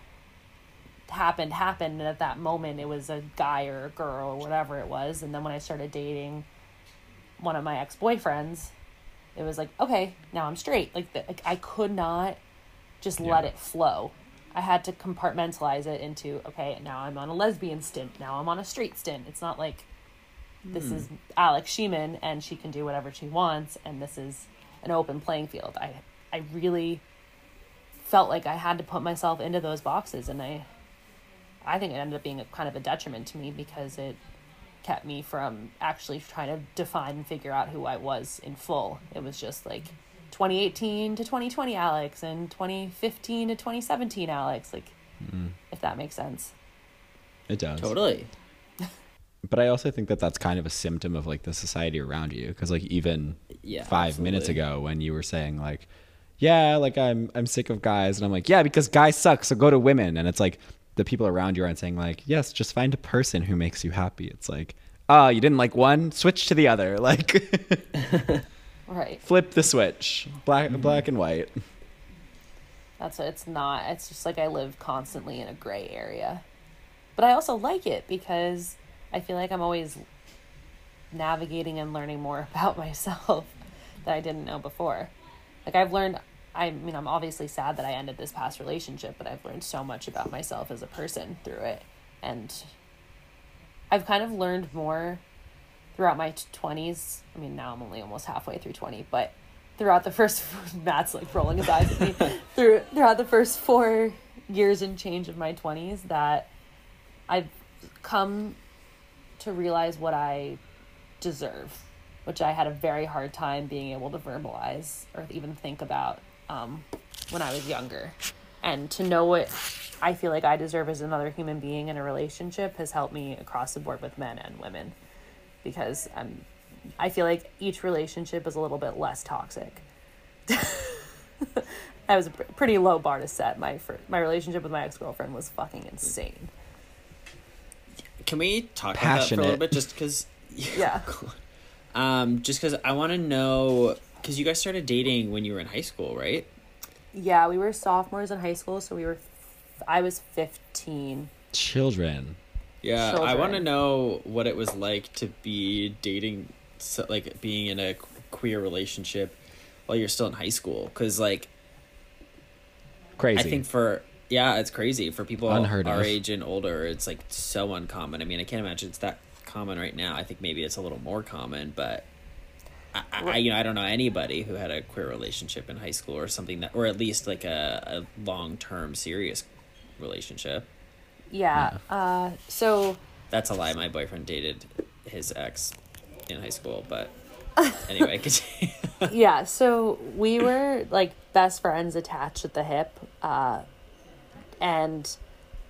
happened happened and at that moment it was a guy or a girl or whatever it was and then when i started dating one of my ex-boyfriends it was like okay now i'm straight. Like, the, like i could not just let it flow. I had to compartmentalize it into okay now i'm on a lesbian stint. Now i'm on a straight stint. It's not like this hmm. is alex sheeman and she can do whatever she wants and this is an open playing field. I i really felt like i had to put myself into those boxes and i I think it ended up being a kind of a detriment to me because it kept me from actually trying to define and figure out who I was in full. It was just like 2018 to 2020 Alex and 2015 to 2017 Alex, like hmm. if that makes sense. It does. Totally. But I also think that that's kind of a symptom of like the society around you because like even Yeah, five minutes ago when you were saying like yeah like I'm I'm sick of guys and I'm like yeah because guys suck so go to women and it's like the people around you aren't saying like yes just find a person who makes you happy it's like oh you didn't like one switch to the other like Right. flip the switch black black and white That's what it's not. It's just like I live constantly in a gray area. But I also like it because I feel like I'm always navigating and learning more about myself that I didn't know before. Like I've learned I mean I'm obviously sad that I ended this past relationship, but I've learned so much about myself as a person through it. And I've kind of learned more throughout my 20s. I mean, now I'm only almost halfway through 20, but throughout the first Matt's like rolling his eyes at me through throughout the first 4 years and change of my 20s that I've come to realize what I deserve, which I had a very hard time being able to verbalize or even think about um, when I was younger. And to know what I feel like I deserve as another human being in a relationship has helped me across the board with men and women because I'm I feel like each relationship is a little bit less toxic. that was a pr- pretty low bar to set. My fir- my relationship with my ex girlfriend was fucking insane. Can we talk about that for a little bit? Just because. Yeah. Um, just because I want to know, because you guys started dating when you were in high school, right? Yeah, we were sophomores in high school, so we were. I was fifteen. children Yeah, I want to know what it was like to be dating, so, like being in a queer relationship while you're still in high school. Because, like, crazy I think for yeah, it's crazy for people Unheard our of. age and older. It's like so uncommon. I mean, I can't imagine it's that common right now. I think maybe it's a little more common, but I, I I- you know I don't know anybody who had a queer relationship in high school or something that, or at least like a, a long term serious relationship. Yeah. Uh. So That's a lie. My boyfriend dated his ex in high school, but anyway, continue. yeah. So we were like best friends attached at the hip. Uh. And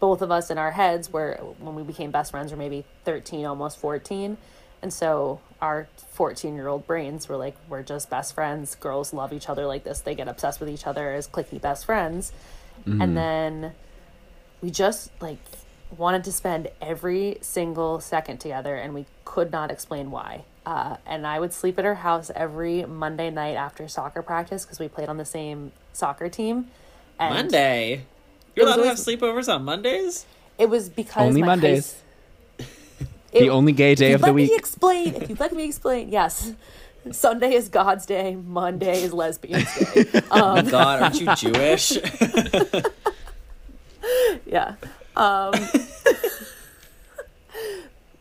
both of us in our heads were when we became best friends were maybe 13 almost 14 and so our 14 year old brains were like we're just best friends girls love each other like this they get obsessed with each other as clicky best friends and then we just like wanted to spend every single second together and we could not explain why uh, and i would sleep at her house every monday night after soccer practice because we played on the same soccer team And Monday. You're allowed to have sleepovers on Mondays? It was because Only high Mondays. s- The only gay day If of you the let me week. explain. If you let me explain, yes. Sunday is God's day. Monday is lesbian's day. Oh Um, god, aren't you Jewish? yeah. Um,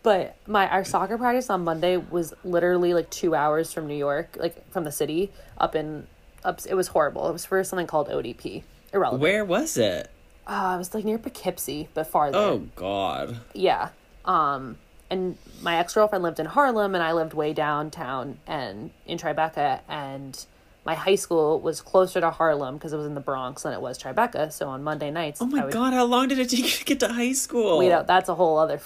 but my our soccer practice on Monday was literally like two hours from New York, like from the city, up in up. It was horrible. It was for something called ODP. Irrelevant. Where was it? Uh, it was like near Poughkeepsie, but farther. Oh god. Yeah. Um, and my ex girlfriend lived in Harlem, and I lived way downtown and in Tribeca. And my high school was closer to Harlem because it was in the Bronx than it was Tribeca. So on Monday nights, Oh my would, god, how long did it take you to get to high school? Wait, out. That's a whole other.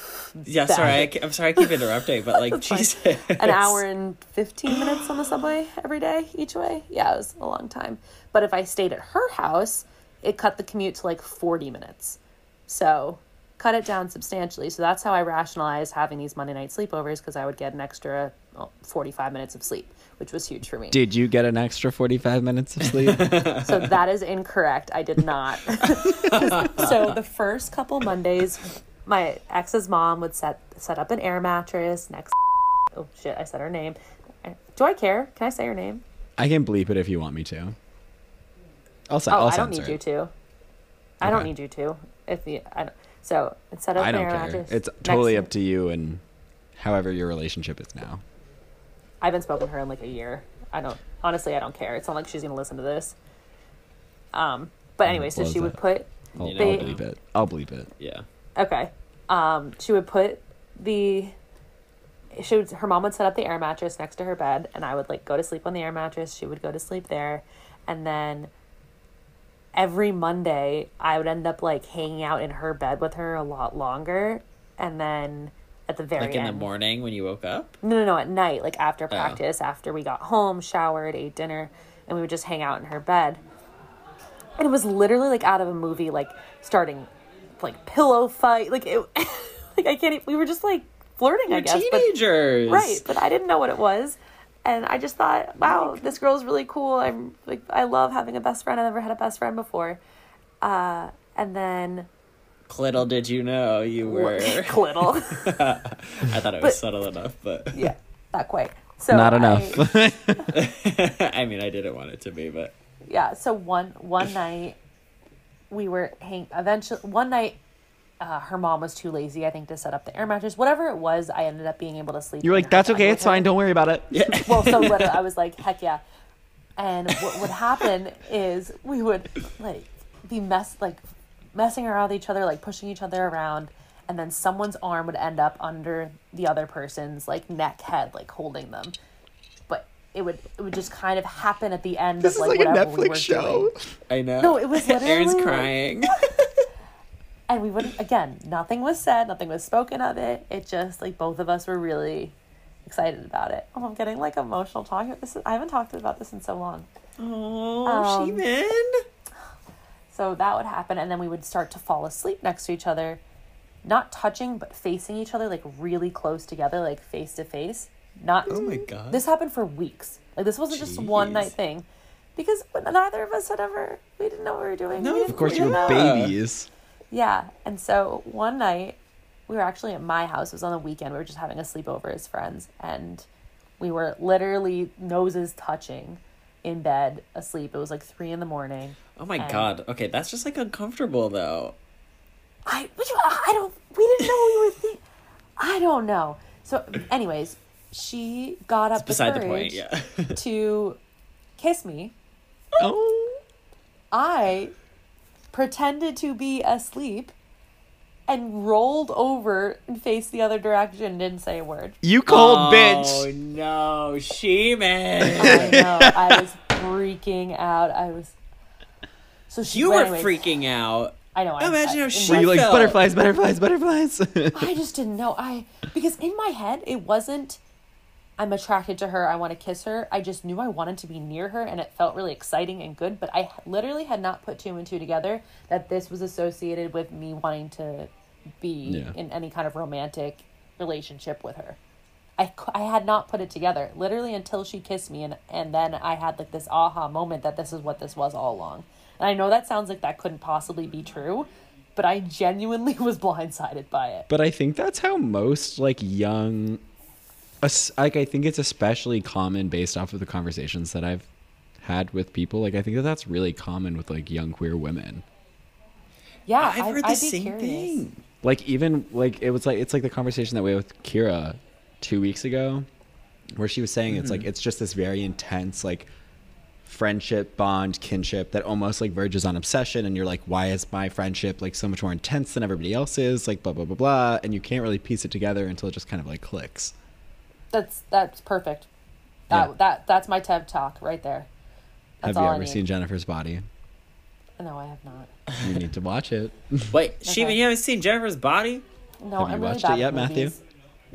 yeah, bad- sorry, I, am sorry I keep interrupting, but like, fine. Jesus. An hour and fifteen minutes on the subway every day each way. Yeah, it was a long time. But if I stayed at her house, it cut the commute to like forty minutes. So cut it down substantially. So that's how I rationalize having these Monday night sleepovers because I would get an extra well, 45 minutes of sleep, which was huge for me. Did you get an extra 45 minutes of sleep? So that is incorrect. I did not. so the first couple Mondays, my ex's mom would set set up an air mattress next. Oh shit! I said her name. Do I care? Can I say her name? I can bleep it if you want me to. I'll, say, Oh, I'll I don't censor need you to. I don't need you to. If you, I don't, so instead of I don't care. It's totally to- up to you and however your relationship is now. I haven't spoken to her in like a year. I don't honestly. I don't care. It's not like she's gonna listen to this. Um. But anyway, so blows she would put I'll, You I'll know- bleep it. I'll bleep it. Yeah. Okay. Um, she would put the she would her mom would set up the air mattress next to her bed and I would like go to sleep on the air mattress. She would go to sleep there. And then every Monday I would end up like hanging out in her bed with her a lot longer. And then at the very Like in the morning when you woke up? no, no, no, at night, like after Oh. practice, after we got home, showered, ate dinner, and we would just hang out in her bed. And it was literally like out of a movie, like starting like pillow fight. Like it, like I can't. We were just like flirting, I You're guess. But, teenagers. right, but I didn't know what it was. And I just thought, wow, this girl's really cool. I'm like, I love having a best friend. I've never had a best friend before. Uh, and then Little did you know you were. little, I thought it was subtle enough, but yeah, not quite. So Not I- enough. I mean, I didn't want it to be, but yeah so one one night we were hang eventually one night uh, her mom was too lazy i think to set up the air mattress whatever it was i ended up being able to sleep You're like, that's okay. It's fine. Don't worry about it. Yeah. well so literally i was like heck yeah and what would happen is we would like be mess like messing around with each other like pushing each other around and then someone's arm would end up under the other person's like neck head like holding them but it would it would just kind of happen at the end This of is like, like a whatever we Netflix were show. doing. I know. No, it was literally Aaron's like- crying. and we wouldn't again nothing was said nothing was spoken of it. It just like both of us were really excited about it. Oh i'm getting like emotional talking this. Is, i haven't talked about this in so long. Oh, Um, Sheeman. so that would happen and then we would start to fall asleep next to each other not touching but facing each other like really close together like face to face. Not Oh my god. this happened for weeks. Like this wasn't just one night thing. Because neither of us had ever we didn't know what we were doing. No, We of course, you were babies. Yeah. And so one night we were actually at my house. It was on the weekend. We were just having a sleepover as friends. And we were literally noses touching in bed asleep. It was like three in the morning. oh my and- god. Okay, that's just like uncomfortable though. I, which, I don't, we didn't know we were thinking. I don't know. So, anyways, she got up Beside the the point, yeah. to kiss me. Oh. I pretended to be asleep and rolled over and faced the other direction and didn't say a word. You cold oh bitch. no, Sheeman. I know. I was freaking out. I was. So she. you were anyways, freaking out. I know. I, Imagine I, how she Were you like felt. butterflies, butterflies, butterflies? I just didn't know. I because in my head it wasn't. I'm attracted to her. I want to kiss her. I just knew I wanted to be near her, and it felt really exciting and good. But I literally had not put two and two together that this was associated with me wanting to be Yeah. in any kind of romantic relationship with her. I, I had not put it together literally until she kissed me and and then I had like this aha moment that this is what this was all along. And I know that sounds like that couldn't possibly be true, but I genuinely was blindsided by it. But I think that's how most like young, like I think it's especially common based off of the conversations that I've had with people. Like I think that that's really common with like young queer women. Yeah, I've I, heard the I'd same curious. thing. Like even like it was like it's like the conversation that we had with Kira two weeks ago, where she was saying it's like mm-hmm. it's just this very intense like friendship bond kinship that almost like verges on obsession and you're like why is my friendship like so much more intense than everybody else's like blah blah blah blah and you can't really piece it together until it just kind of like clicks That's that's perfect. That Yeah. that that's my TED talk right there. That's have you all I ever need. seen jennifer's body No, I have not. you need to watch it Wait, Sheeman, Okay. you haven't seen Jennifer's Body? No, Have you I'm really watched it yet, at Matthew?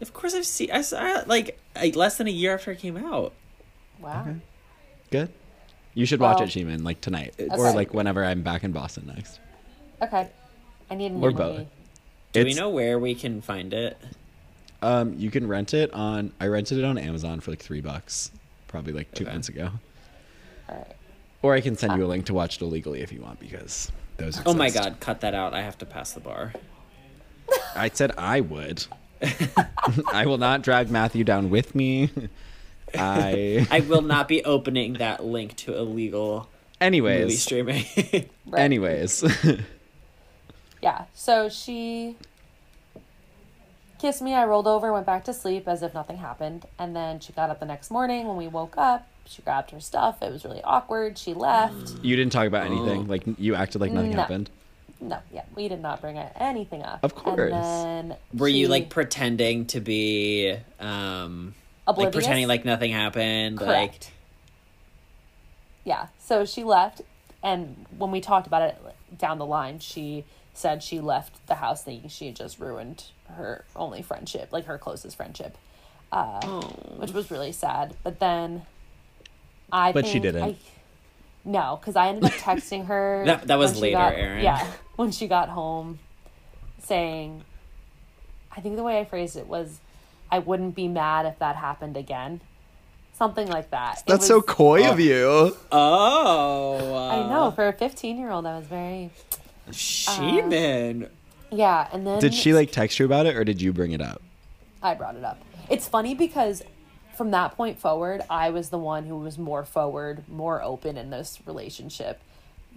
Of course, I've seen. I saw it like less than a year after it came out. Wow. Okay. good you should watch Well- it Sheeman, like tonight or like whenever i'm back in boston next Okay. I need a new Or both. movie. Do we know where we can find it? Um, you can rent it on. I rented it on Amazon for like three bucks, probably like two Okay. months ago. Right. Or I can send you a link to watch it illegally if you want, because those. Oh my god, cut that out. I have to pass the bar. I said I would. I will not drag Matthew down with me. I. I will not be opening that link to illegal movie Anyways. streaming. Right. Anyways. Yeah. So she kissed me. I rolled over, went back to sleep as if nothing happened. And then she got up the next morning when we woke up. She grabbed her stuff. It was really awkward. She left. you didn't talk about anything. Like you acted like nothing No. happened. No, yeah, we did not bring anything up. Of course. And then Were you like pretending to be um like pretending like nothing happened? Correct. Yeah. So she left, and when we talked about it down the line, she said she left the house thinking she had just ruined her only friendship, like her closest friendship, uh, oh. which was really sad. But then I But she didn't. I- no, because I ended up texting her. That- that was later, got- Erin. Yeah, when she got home, saying, I think the way I phrased it was, I wouldn't be mad if that happened again. Something like that. It That's so was- coy of you. Oh. I know for a fifteen-year-old, that was very. Sheeman. Yeah, and then Did she like text you about it, or did you bring it up? I brought it up. It's funny because from that point forward, I was the one who was more forward, more open in this relationship.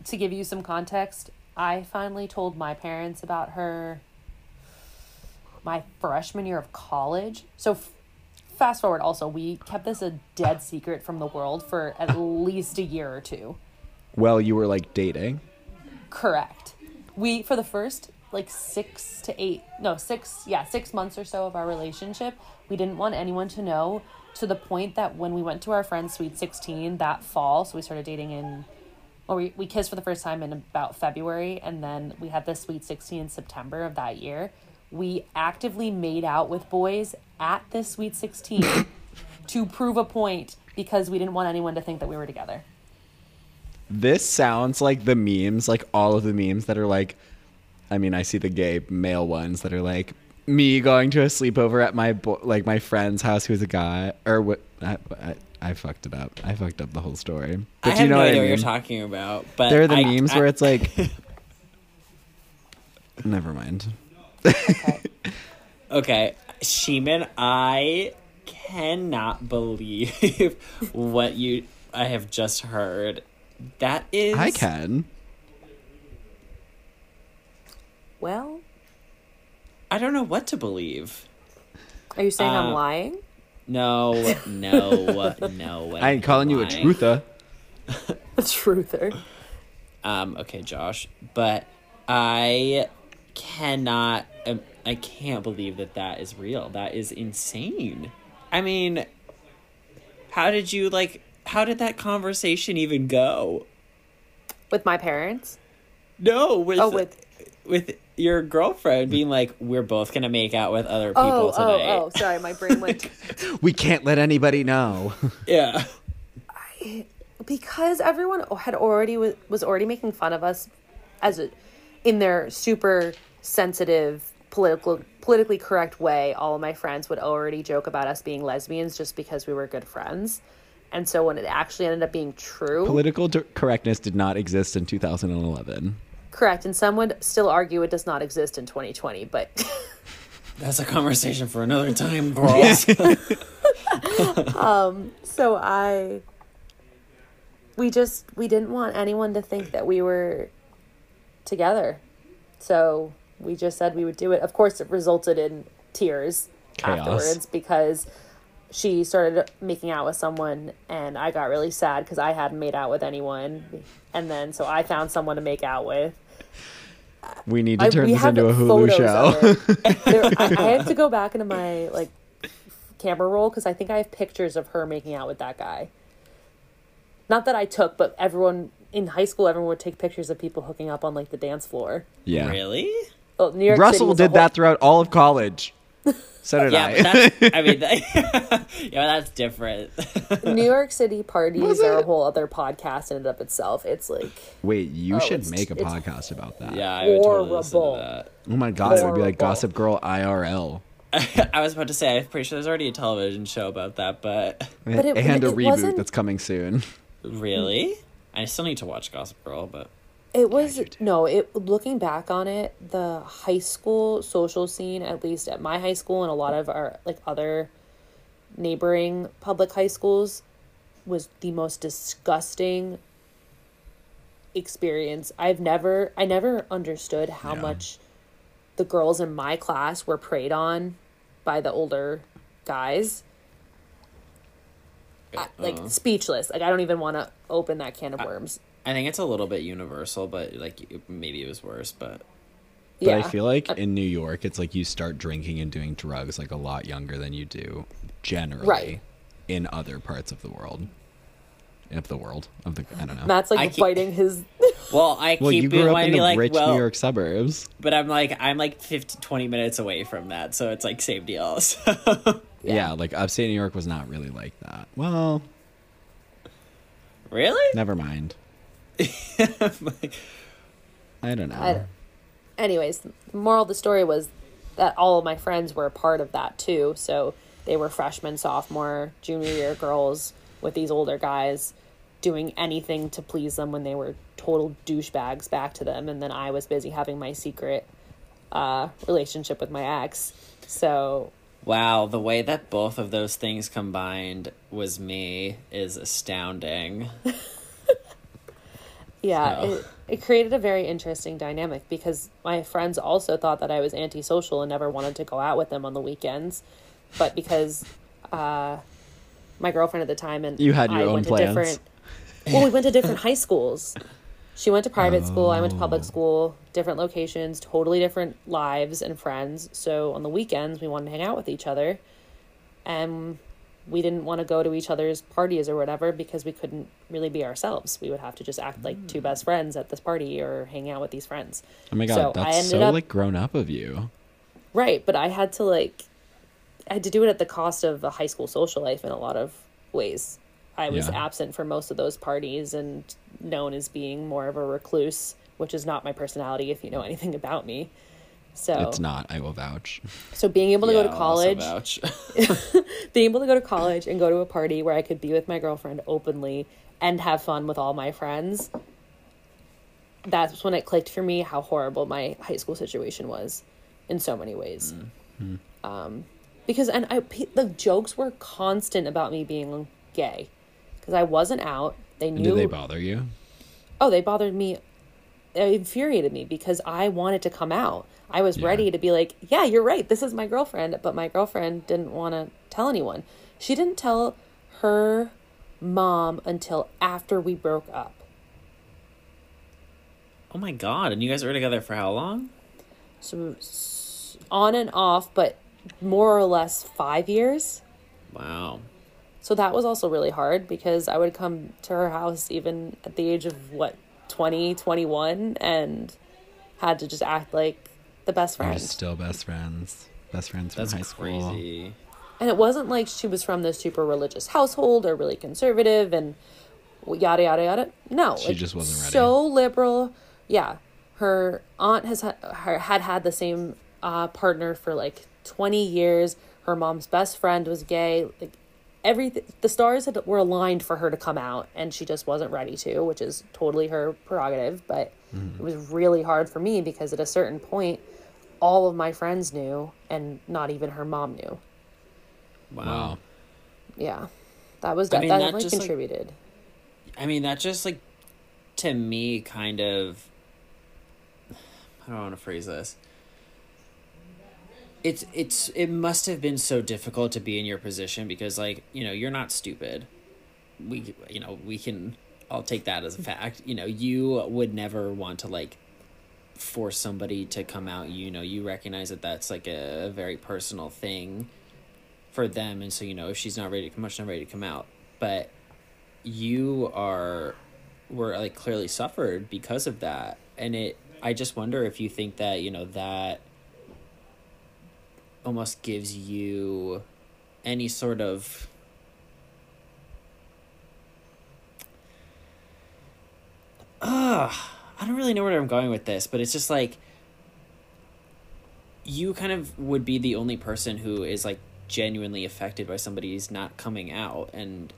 To give you some context, I finally told my parents about her my freshman year of college. So f- fast forward also, we kept this a dead secret from the world for at least a year or two. Well, you were like dating. Correct. We for the first like six to eight, no six, yeah, six months or so of our relationship, we didn't want anyone to know. To the point that when we went to our friend's sweet sixteen that fall, so we started dating in, or we we kissed for the first time in about February, and then we had this sweet sixteen in September of that year. We actively made out with boys at this sweet sixteen to prove a point because we didn't want anyone to think that we were together. This sounds like the memes, like all of the memes that are like, I mean, I see the gay male ones that are like me going to a sleepover at my bo- like my friend's house who's a guy or what. I, I, I fucked it up. I fucked up the whole story. But I do have you know no what idea I what you're talking about. But There are the I- memes I- where it's like, never mind. Okay, Sheeman, I cannot believe what you I have just heard. That is I can. Well, I don't know what to believe. are you saying Uh, I'm lying? No, no, no. I ain't calling you a truther. a truther. Um, okay, Josh, but I cannot. Um, I can't believe that that is real. That is insane. I mean, how did you like? How did that conversation even go? With my parents? No, with Oh, with with your girlfriend being like, "We're both gonna make out with other people oh, tonight." oh, oh, sorry, my brain went We can't let anybody know. Yeah. because everyone had already was, was already making fun of us as a, in their super sensitive political politically correct way all of my friends would already joke about us being lesbians just because we were good friends And so when it actually ended up being true, Political correctness did not exist in 2011. Correct, and some would still argue it does not exist in 2020, but That's a conversation for another time, girls. Um, so I we just we didn't want anyone to think that we were together. So we just said we would do it. Of course it resulted in tears Chaos. afterwards because she started making out with someone and I got really sad because I hadn't made out with anyone. And then so I found someone to make out with. We need to turn we this into a Hulu show. There, I, I have to go back into my like camera roll because I think I have pictures of her making out with that guy. Not that I took, but everyone in high school, everyone would take pictures of people hooking up on like the dance floor. yeah. Really? Well, New York Russell was did whole- that throughout all of college. So did Yeah, I. but that's, I mean, that, yeah, that's different. New York City parties are a whole other podcast in and of itself. It's like Wait, you Oh, should make a podcast about that. yeah, I would totally listen to Horrible. that. Oh my god, it would be like Gossip Girl IRL. I was about to say, I'm pretty sure there's already a television show about that, but But it- and a it reboot wasn't- that's coming soon. really? I still need to watch Gossip Girl, but It was no. It looking back on it, the high school social scene, at least at my high school and a lot of our like other neighboring public high schools, was the most disgusting experience. I've never, I never understood how Yeah. much the girls in my class were preyed on by the older guys. I, like Uh. speechless. Like I don't even want to open that can of worms. I think it's a little bit universal. But like, maybe it was worse. But But yeah. I feel like in New York, it's like you start drinking and doing drugs like a lot younger than you do generally Right. in other parts of the world. Of the world. Of the I don't know. Matt's like I keep- his. well, I well, keep you being grew up in the like, rich well, New York suburbs. but I'm like, I'm like 15, 20 minutes away from that, so it's like same deal. So. Yeah. like upstate New York was not really like that. Well, really? never mind. Like, I don't know. I Anyways, the moral of the story was that all of my friends were a part of that too. So they were freshman, sophomore, junior year girls with these older guys doing anything to please them when they were total douchebags back to them. And then I was busy having my secret uh, relationship with my ex. So wow, the way that both of those things combined was me is astounding. Yeah, So- it, it created a very interesting dynamic because my friends also thought that I was antisocial and never wanted to go out with them on the weekends. But because uh, my girlfriend at the time and You had your I own went plans. to different well, we went to different high schools. She went to private school, I went to public school, different locations, totally different lives and friends. So on the weekends we wanted to hang out with each other. And we didn't want to go to each other's parties or whatever because we couldn't really be ourselves. We would have to just act like two mm. best friends at this party or hang out with these friends. oh my god, so I that's ended so up- like grown up of you. Right, but I had to like I had to do it at the cost of a high school social life in a lot of ways. I was Yeah. absent for most of those parties and known as being more of a recluse, which is not my personality if you know anything about me. So It's not. I will vouch. so being able to Yeah, go to college vouch. being able to go to college and go to a party where I could be with my girlfriend openly and have fun with all my friends. That's when it clicked for me how horrible my high school situation was in so many ways. Um, because and I the jokes were constant about me being gay because I wasn't out. They And did they bother you? oh, they bothered me. It infuriated me because I wanted to come out. I was Yeah. ready to be like, yeah, you're right. This is my girlfriend. But my girlfriend didn't want to tell anyone. She didn't tell her mom until after we broke up. oh my god! And you guys were together for how long? So on and off, but more or less five years. Wow. So that was also really hard because I would come to her house even at the age of what, 20, 21, and had to just act like the best We're still best friends. Best friends from That's high school. crazy. And it wasn't like she was from this super religious household or really conservative and yada yada yada. No, She like, just wasn't ready. So liberal, yeah. Her aunt has had, her had had the same uh, partner for like twenty years. Her mom's best friend was gay. Like everything the stars had, were aligned for her to come out and she just wasn't ready to which is totally her prerogative but mm-hmm. it was really hard for me because at a certain point all of my friends knew and not even her mom knew. Wow. yeah. That was I mean, that that definitely just, like- contributed. I mean, that just like to me kind of I don't want to phrase this. It's it's it must have been so difficult to be in your position because like, you know, you're not stupid. We you know, we can I'll take that as a fact. You know, you would never want to like force somebody to come out, you know, you recognize that that's like a, very personal thing for them and so you know, if she's not ready to come out, she's not ready to come out. But you are were like clearly suffered because of that and it i just wonder if you think that you know that almost gives you any sort of uh, i don't really know where i'm going with this but it's just like you kind of would be the only person who is like genuinely affected by somebody's not coming out and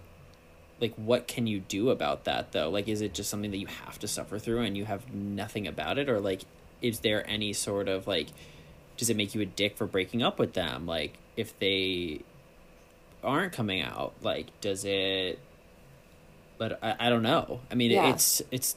like what can you do about that though? Like is it just something that you have to suffer through and you have nothing about it? Or like is there any sort of like does it make you a dick for breaking up with them? Like if they aren't coming out like does it but i, I don't know. I mean Yeah. it's it's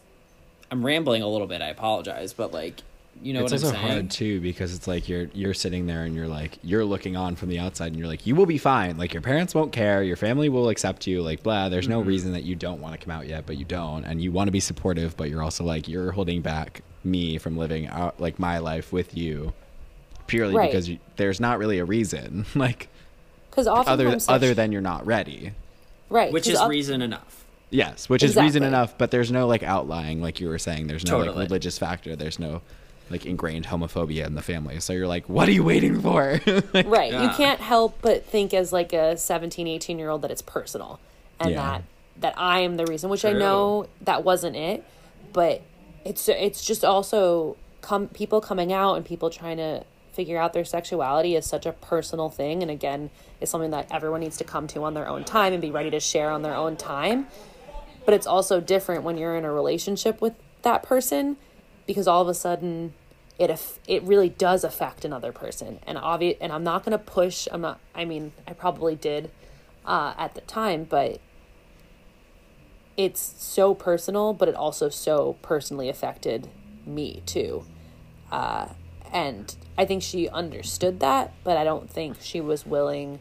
i'm rambling a little bit i apologize but like you know it's what i'm also saying? hard too because it's like you're you're sitting there and you're like you're looking on from the outside and you're like you will be fine. Like your parents won't care. Your family will accept you. Like blah. There's Mm-hmm. no reason that you don't want to come out yet but you don't and you want to be supportive but you're also like you're holding back me from living out like my life with you purely Right. because you, there's not really a reason like because other other than you're not ready. Right Which is of- reason enough. Yes which is reason enough but there's no like outlying like you were saying. There's no like religious factor. There's no like ingrained homophobia in the family. So you're like what are you waiting for? Like, right you can't help but think as like a 17 18 year old that it's personal and Yeah. that that i am the reason which i know that wasn't it but it's it's just also come people coming out and people trying to figure out their sexuality is such a personal thing and again is something that everyone needs to come to on their own time and be ready to share on their own time. But it's also different when you're in a relationship with that person because all of a sudden it it really does affect another person. And obvious and I'm not going to push I'm not I mean I probably did uh, at the time but it's so personal but it also so personally affected me too. Uh, and I think she understood that but I don't think she was willing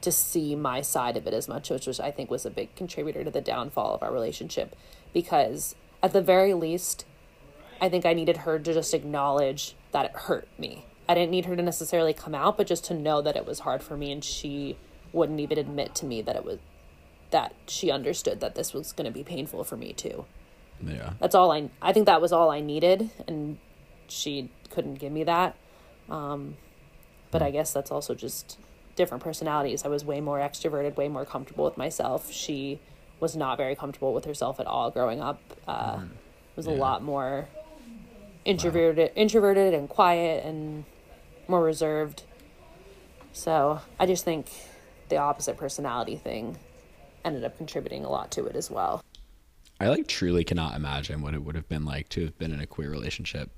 to see my side of it as much which was I think was a big contributor to the downfall of our relationship because at the very least I think I needed her to just acknowledge that it hurt me. I didn't need her to necessarily come out, but just to know that it was hard for me, and she wouldn't even admit to me that it was that she understood that this was going to be painful for me too. yeah That's all I. I think that was all I needed, and she couldn't give me that. Um, but I guess that's also just different personalities. I was way more extroverted, way more comfortable with myself. She was not very comfortable with herself at all growing up. Uh, was a lot more introverted, introverted and quiet and more reserved. So I just think the opposite personality thing ended up contributing a lot to it as well. I like truly cannot imagine what it would have been like to have been in a queer relationship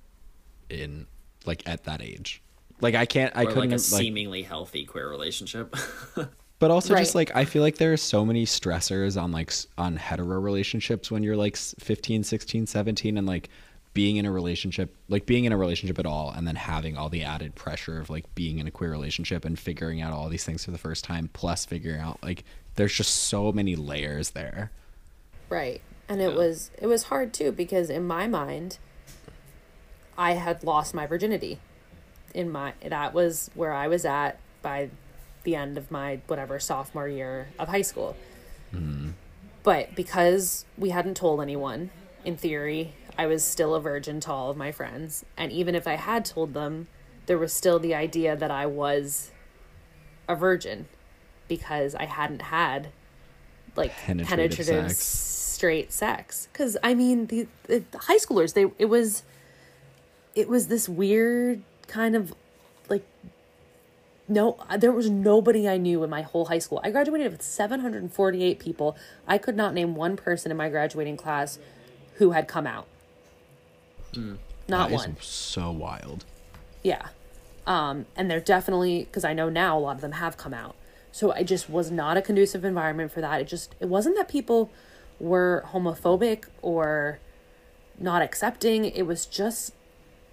in like at that age. Like I can't I or couldn't like a like seemingly healthy queer relationship but also just like I feel like there are so many stressors on like on hetero relationships when you're like s- 15, 16, 17 and like being in a relationship like being in a relationship at all and then having all the added pressure of like being in a queer relationship and figuring out all these things for the first time plus figuring out like there's just so many layers there. Right. And it was it was hard too because in my mind I had lost my virginity. In my that was where I was at by the end of my whatever sophomore year of high school. Mm-hmm. But because we hadn't told anyone, in theory, I was still a virgin to all of my friends. And even if I had told them, there was still the idea that I was a virgin because I hadn't had like Penetrative penetrative, sex. straight sex. Because I mean, the, the high schoolers, they it was, it was this weird kind of like no, there was nobody I knew in my whole high school. I graduated with 748 people. I could not name one person in my graduating class who had come out. Not That is one. so wild. Yeah. Um, and they're definitely because I know now a lot of them have come out. So i just was not a conducive environment for that. It just it wasn't that people were homophobic or not accepting. It was just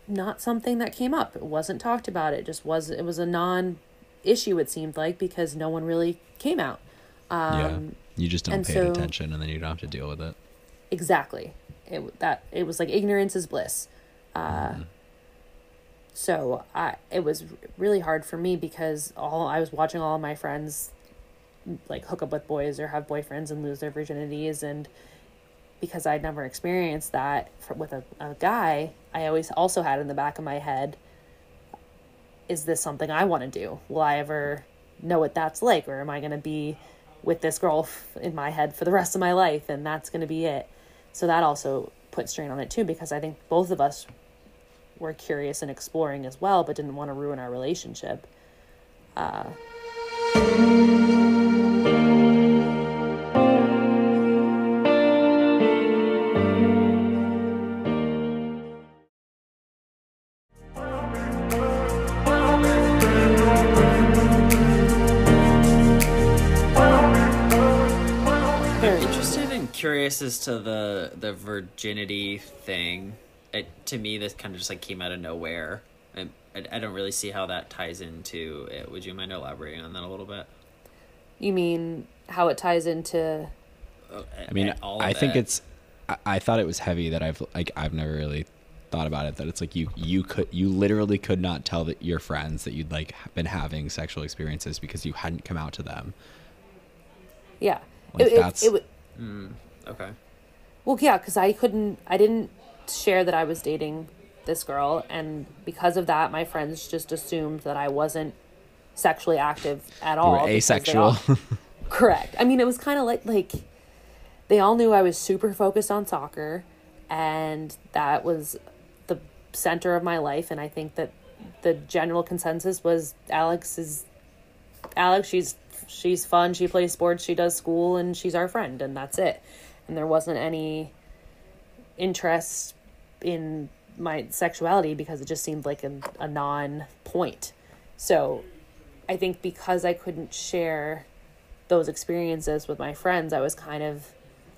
not something that came up. It wasn't talked about. It just was it was a non issue it seemed like because no one really came out. yeah. Um, You just don't pay so- attention and then you don't have to deal with it. Exactly. It that it was like ignorance is bliss. Uh, so I it was really hard for me because all I was watching all of my friends like hook up with boys or have boyfriends and lose their virginities and because I'd never experienced that for, with a, a guy, I always also had in the back of my head, is this something I want to do? Will I ever know what that's like? Or am I going to be with this girl in my head for the rest of my life and that's going to be it? So that also put strain on it too because I think both of us were curious and exploring as well, but didn't want to ruin our relationship. I'm and curious as to the the virginity thing. It to me, this kind of just like came out of nowhere. I, I, I don't really see how that ties into it. Would you mind elaborating on that a little bit? You mean how it ties into uh, I mean, all of I think it. it's. I, I thought it was heavy that I've like I've never really thought about it. That it's like you you could you literally could not tell that your friends that you'd like been having sexual experiences because you hadn't come out to them. yeah. Like, it, it- that's- it, wa- mm. Okay. Well, yeah, because I couldn't, I didn't share that I was dating this girl, and because of that, my friends just assumed that I wasn't sexually active at You all. were asexual. all- correct. I mean, it was kind of like like they all knew I was super focused on soccer, and that was the center of my life. And I think that the general consensus was Alex is Alex. She's she's fun. She plays sports. She does school, and she's our friend, and that's it. And there wasn't any interest in my sexuality because it just seemed like a, a non point. So I think because I couldn't share those experiences with my friends, I was kind of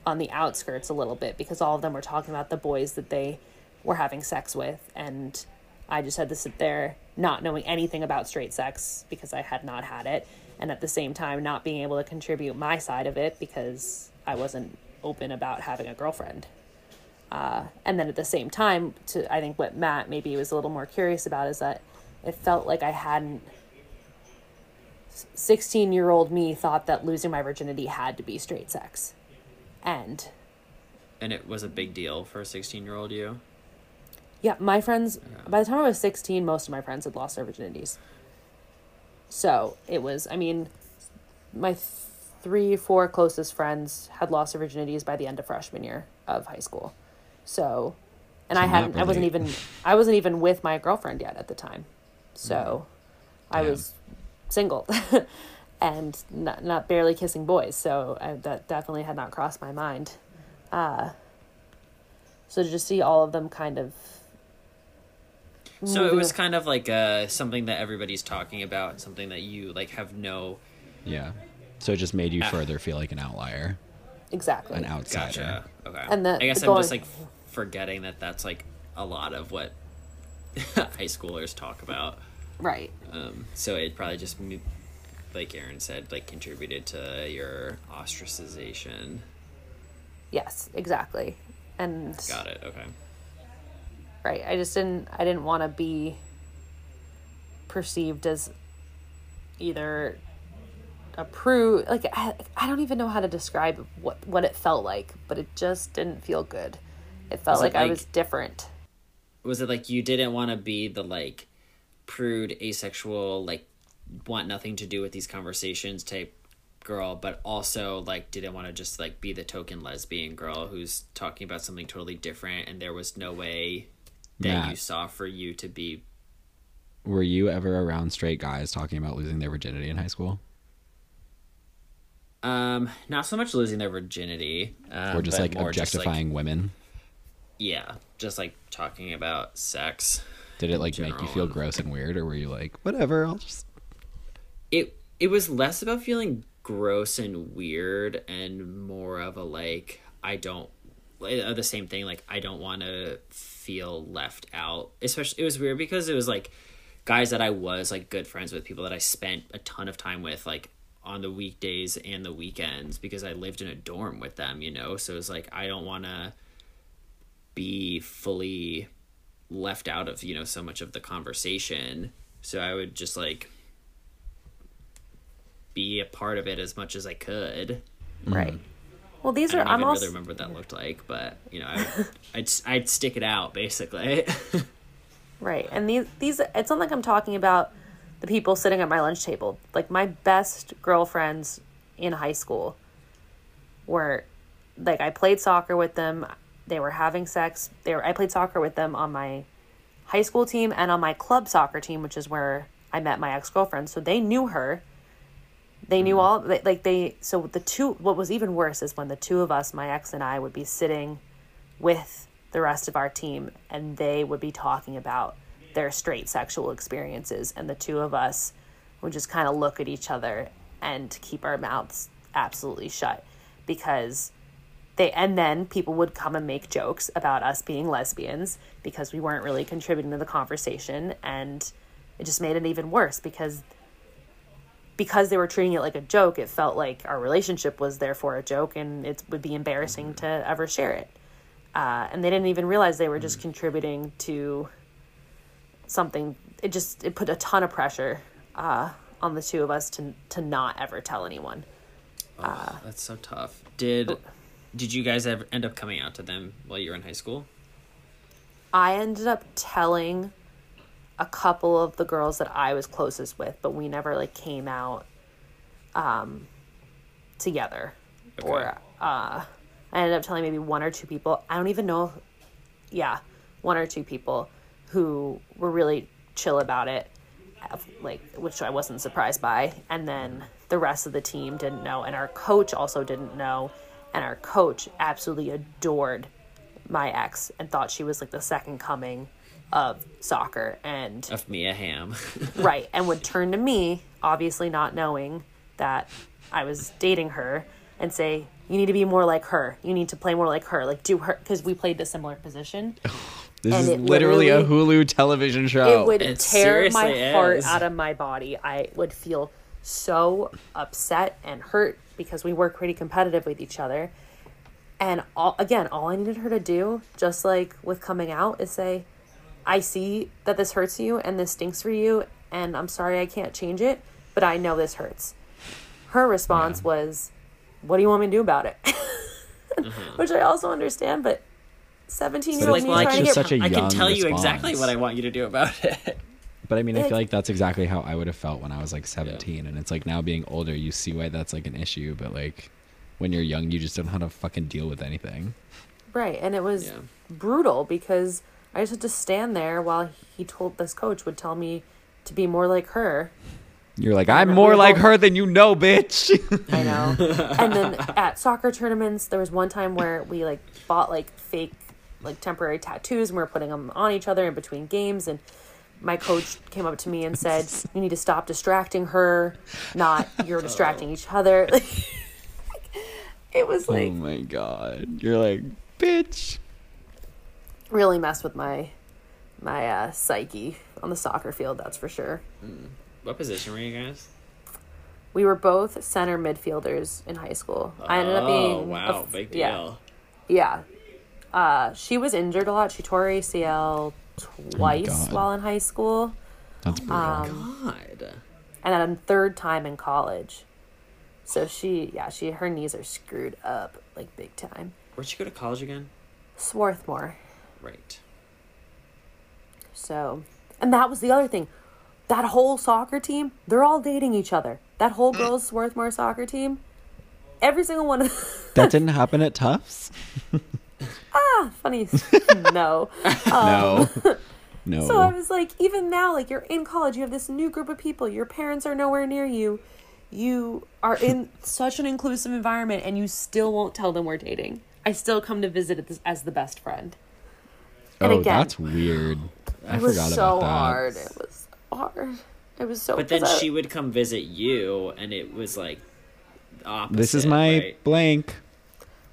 on the outskirts a little bit because all of them were talking about the boys that they were having sex with. And I just had to sit there not knowing anything about straight sex because I had not had it. And at the same time, not being able to contribute my side of it because I wasn't open about having a girlfriend. Uh, and then at the same time, to I think what Matt maybe was a little more curious about is that it felt like I hadn't 16 year old me thought that losing my virginity had to be straight sex. And And it was a big deal for a sixteen year old you. yeah, my friends, by the time I was 16, most of my friends had lost their virginities. So it was, I mean, my th- three, four closest friends had lost their virginities by the end of freshman year of high school. So, and I So not hadn't, I wasn't even, I wasn't even with my girlfriend yet at the time. So I Damn. was single and not, not barely kissing boys. So I, that definitely had not crossed my mind. Uh, so to just see all of them kind of. So it was kind of like uh, something that everybody's talking about, something that you like have no. yeah. So it just made you Ah. further feel like an outlier, exactly. an outsider. Gotcha. Okay. And the- I guess the I'm just like forgetting that that's like a lot of what high schoolers talk about. Right. Um, so it probably just, like Aaron said, like contributed to your ostracization. Yes, exactly. And Got it. Okay. right, I just didn't I didn't want to be perceived as either a prude like I, I don't even know how to describe what what it felt like, but it just didn't feel good. It felt Was it like, I was different. Was it like you didn't want to be the like prude, asexual, like want nothing to do with these conversations type girl, but also like didn't want to just like be the token lesbian girl who's talking about something totally different, and there was no way that Matt. you saw for you to be were you ever around straight guys talking about losing their virginity in high school? Um, not so much losing their virginity, um, or just like more just, like- objectifying women? yeah, just like talking about sex. Did it like make you feel gross and weird, or were you like, whatever, I'll just it it was less about feeling gross and weird and more of a like I don't uh, the same thing like I don't want to feel left out. Especially it was weird because it was like guys that I was like good friends with, people that I spent a ton of time with like on the weekdays and the weekends because I lived in a dorm with them, you know. So it was like I don't want to be fully left out of, you know, so much of the conversation. So I would just like be a part of it as much as I could. Right. Mm. Well, these are. I don't I'm also. really remember what that looked like, but you know, I would, I'd I'd stick it out basically. Right. And these these it's not like I'm talking about the people sitting at my lunch table. Like my best girlfriends in high school were like I played soccer with them. They were having sex. They were I played soccer with them on my high school team and on my club soccer team, which is where I met my ex-girlfriend. So they knew her. They knew mm. all like they so the two what was even worse is when the two of us, my ex and I would be sitting with the rest of our team and they would be talking about their straight sexual experiences and the two of us would just kind of look at each other and keep our mouths absolutely shut because they and then people would come and make jokes about us being lesbians because we weren't really contributing to the conversation and it just made it even worse because because they were treating it like a joke it felt like our relationship was therefore a joke and it would be embarrassing to ever share it. Uh, and they didn't even realize they were just contributing to something it just it put a ton of pressure uh, on the two of us to to not ever tell anyone oh, that's so tough. Did did you guys ever end up coming out to them while you were in high school? I ended up telling a couple of the girls that I was closest with, but we never like came out um together. Or uh I ended up telling maybe one or two people. I don't even know yeah, one or two people who were really chill about it like which I wasn't surprised by. And then the rest of the team didn't know and our coach also didn't know. And our coach absolutely adored my ex and thought she was like the second coming of soccer and Of Mia Hamm. right and would turn to me obviously not knowing that I was dating her and say you need to be more like her. You need to play more like her. Like do her because we played the similar position oh, This And is literally a Hulu television show. it would It tear my seriously heart out of my body. I would feel so upset and hurt because we were pretty competitive with each other. And all again, all I needed her to do, just like with coming out, is say, I see that this hurts you and this stinks for you, and I'm sorry I can't change it, but I know this hurts. Her response was, What do you want me to do about it? Mm-hmm. Which I also understand, but 17 year But old it's me like trying to get such a I can young tell you exactly what I want you to do about it. But I mean, I feel like that's exactly how I would have felt when I was like 17. And it's like now being older, you see why that's like an issue. But like when you're young, you just don't know how to fucking deal with anything. Right, and it was Yeah. brutal because I just had to stand there while he told this coach would tell me to be more like her. You're like, I'm more like her than you know, bitch. I know. and then at soccer tournaments, there was one time where we like bought like fake, like temporary tattoos, and we were putting them on each other in between games. And my coach came up to me and said, "You need to stop distracting her. Not you're distracting each other." it was like, oh my god. You're like, bitch. really messed with my my uh, psyche on the soccer field. That's for sure. What position were you guys? We were both center midfielders in high school. I ended up oh being a wow, f- big yeah. deal. Yeah. Uh, she was injured a lot. She tore ACL twice God. while in high school, That's brutal. Um, God. and then a third time in college. So she, yeah, she her knees are screwed up like big time. Where'd she go to college again? Swarthmore. Right. So, and that was the other thing. That whole soccer team, they're all dating each other. That whole girls Swarthmore soccer team, every single one of them. that didn't happen at Tufts? Ah, funny. no. no. Um, no. So I was like, even now, like you're in college, you have this new group of people, your parents are nowhere near you, you are in such an inclusive environment, and you still won't tell them we're dating. I still come to visit it as the best friend. and oh, again, that's weird. I It was forgot so about that. hard. It was hard. It was so. But then I- she would come visit you, and it was like opposite. This is my right? blank.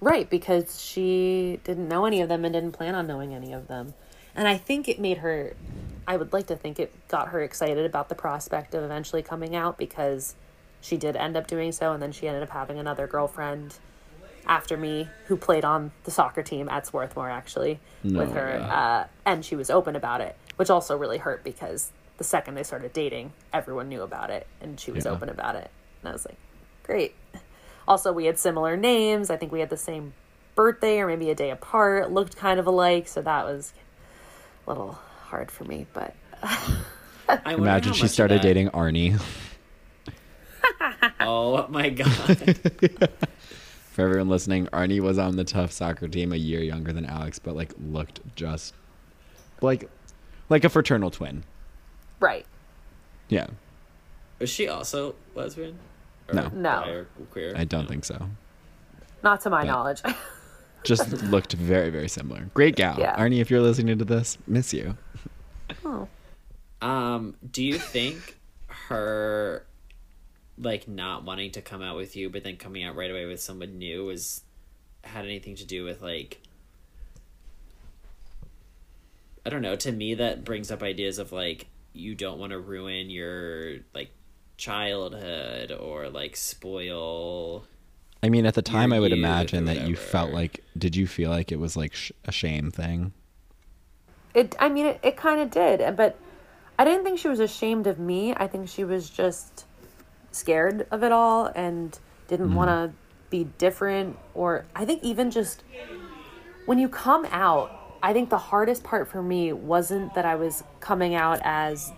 Right, because she didn't know any of them and didn't plan on knowing any of them. And I think it made her, I would like to think it got her excited about the prospect of eventually coming out because she did end up doing so. And then she ended up having another girlfriend after me who played on the soccer team at Swarthmore, actually, with her. Uh, and she was open about it, which also really hurt because the second they started dating, everyone knew about it and she was Yeah. open about it. And I was like, great. Also, we had similar names. I think we had the same birthday or maybe a day apart, looked kind of alike. So that was a little hard for me. But I Imagine she started that- dating Arnie. Oh my god! For everyone listening, Arnie was on the Tufts soccer team a year younger than Alex, but like looked just like like a fraternal twin. right. Yeah. Was she also lesbian? Or No. No. queer. I don't think so. Not to my But- knowledge. Just looked very, very similar. Great gal. Yeah. Arnie, if you're listening to this, miss you. oh. Um, do you think her like not wanting to come out with you, but then coming out right away with someone new was had anything to do with like I don't know, to me that brings up ideas of like you don't want to ruin your like childhood or like spoil I mean, at the time, I would imagine that you felt like. Did you feel like it was like sh- a shame thing? It. I mean, it, it kind of did, but I didn't think she was ashamed of me. I think she was just scared of it all and didn't mm-hmm. want to be different. Or I think even just when you come out, I think the hardest part for me wasn't that I was coming out as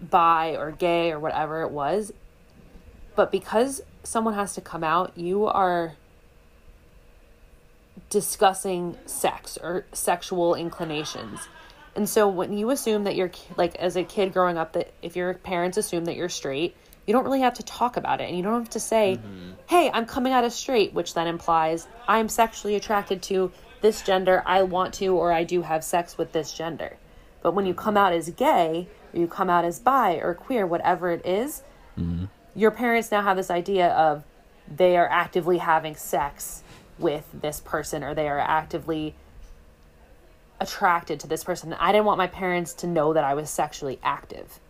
bi or gay or whatever it was, but because someone has to come out, you are discussing sex or sexual inclinations. And so when you assume that you're like as a kid growing up that if your parents assume that you're straight, you don't really have to talk about it and you don't have to say, mm-hmm. "Hey, I'm coming out as straight," which then implies I'm sexually attracted to this gender, I want to or I do have sex with this gender. But when you come out as gay, you come out as bi or queer, whatever it is, mm-hmm. your parents now have this idea of they are actively having sex with this person or they are actively attracted to this person. I didn't want my parents to know that I was sexually active.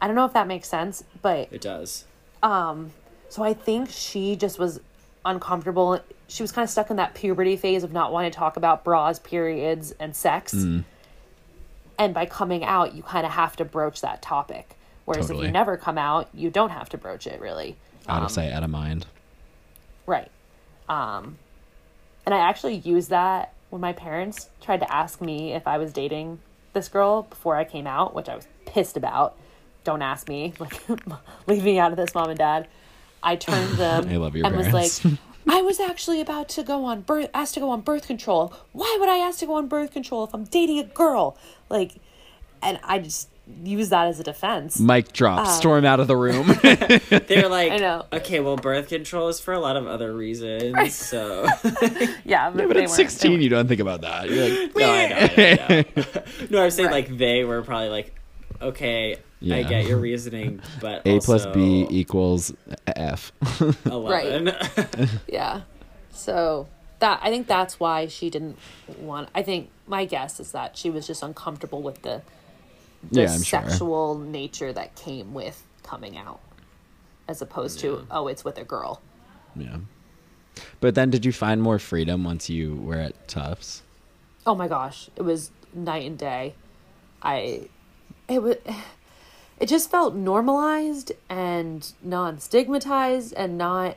I don't know if that makes sense, but it does. Um, so I think she just was uncomfortable. She was kind of stuck in that puberty phase of not wanting to talk about bras, periods, and sex. Mm. And by coming out, you kind of have to broach that topic. Whereas if you never come out, you don't have to broach it really. Out of sight, out of mind. Right. Um, and I actually used that when my parents tried to ask me if I was dating this girl before I came out, which I was pissed about. Don't ask me. Like, leave me out of this, mom and dad. I turned them I love your and was like, I was actually about to go on birth, asked to go on birth control. Why would I ask to go on birth control if I'm dating a girl? Like, and I just use that as a defense. Mic drop. Uh, Storm out of the room. They're like, I know. okay, well, birth control is for a lot of other reasons. So, yeah, but, but they at weren't- 16, you don't think about that. You're like, no, I know, I know, I know. no, I'm saying Right. like they were probably like, okay, I get your reasoning, but A plus B equals F. eleven. Yeah. So that I think that's why she didn't want. I think my guess is that she was just uncomfortable with the the Yeah, I'm sure. sexual nature that came with coming out, as opposed to oh, it's with a girl. yeah. But then, did you find more freedom once you were at Tufts? Oh my gosh, it was night and day. I, it was. It just felt normalized and non stigmatized and not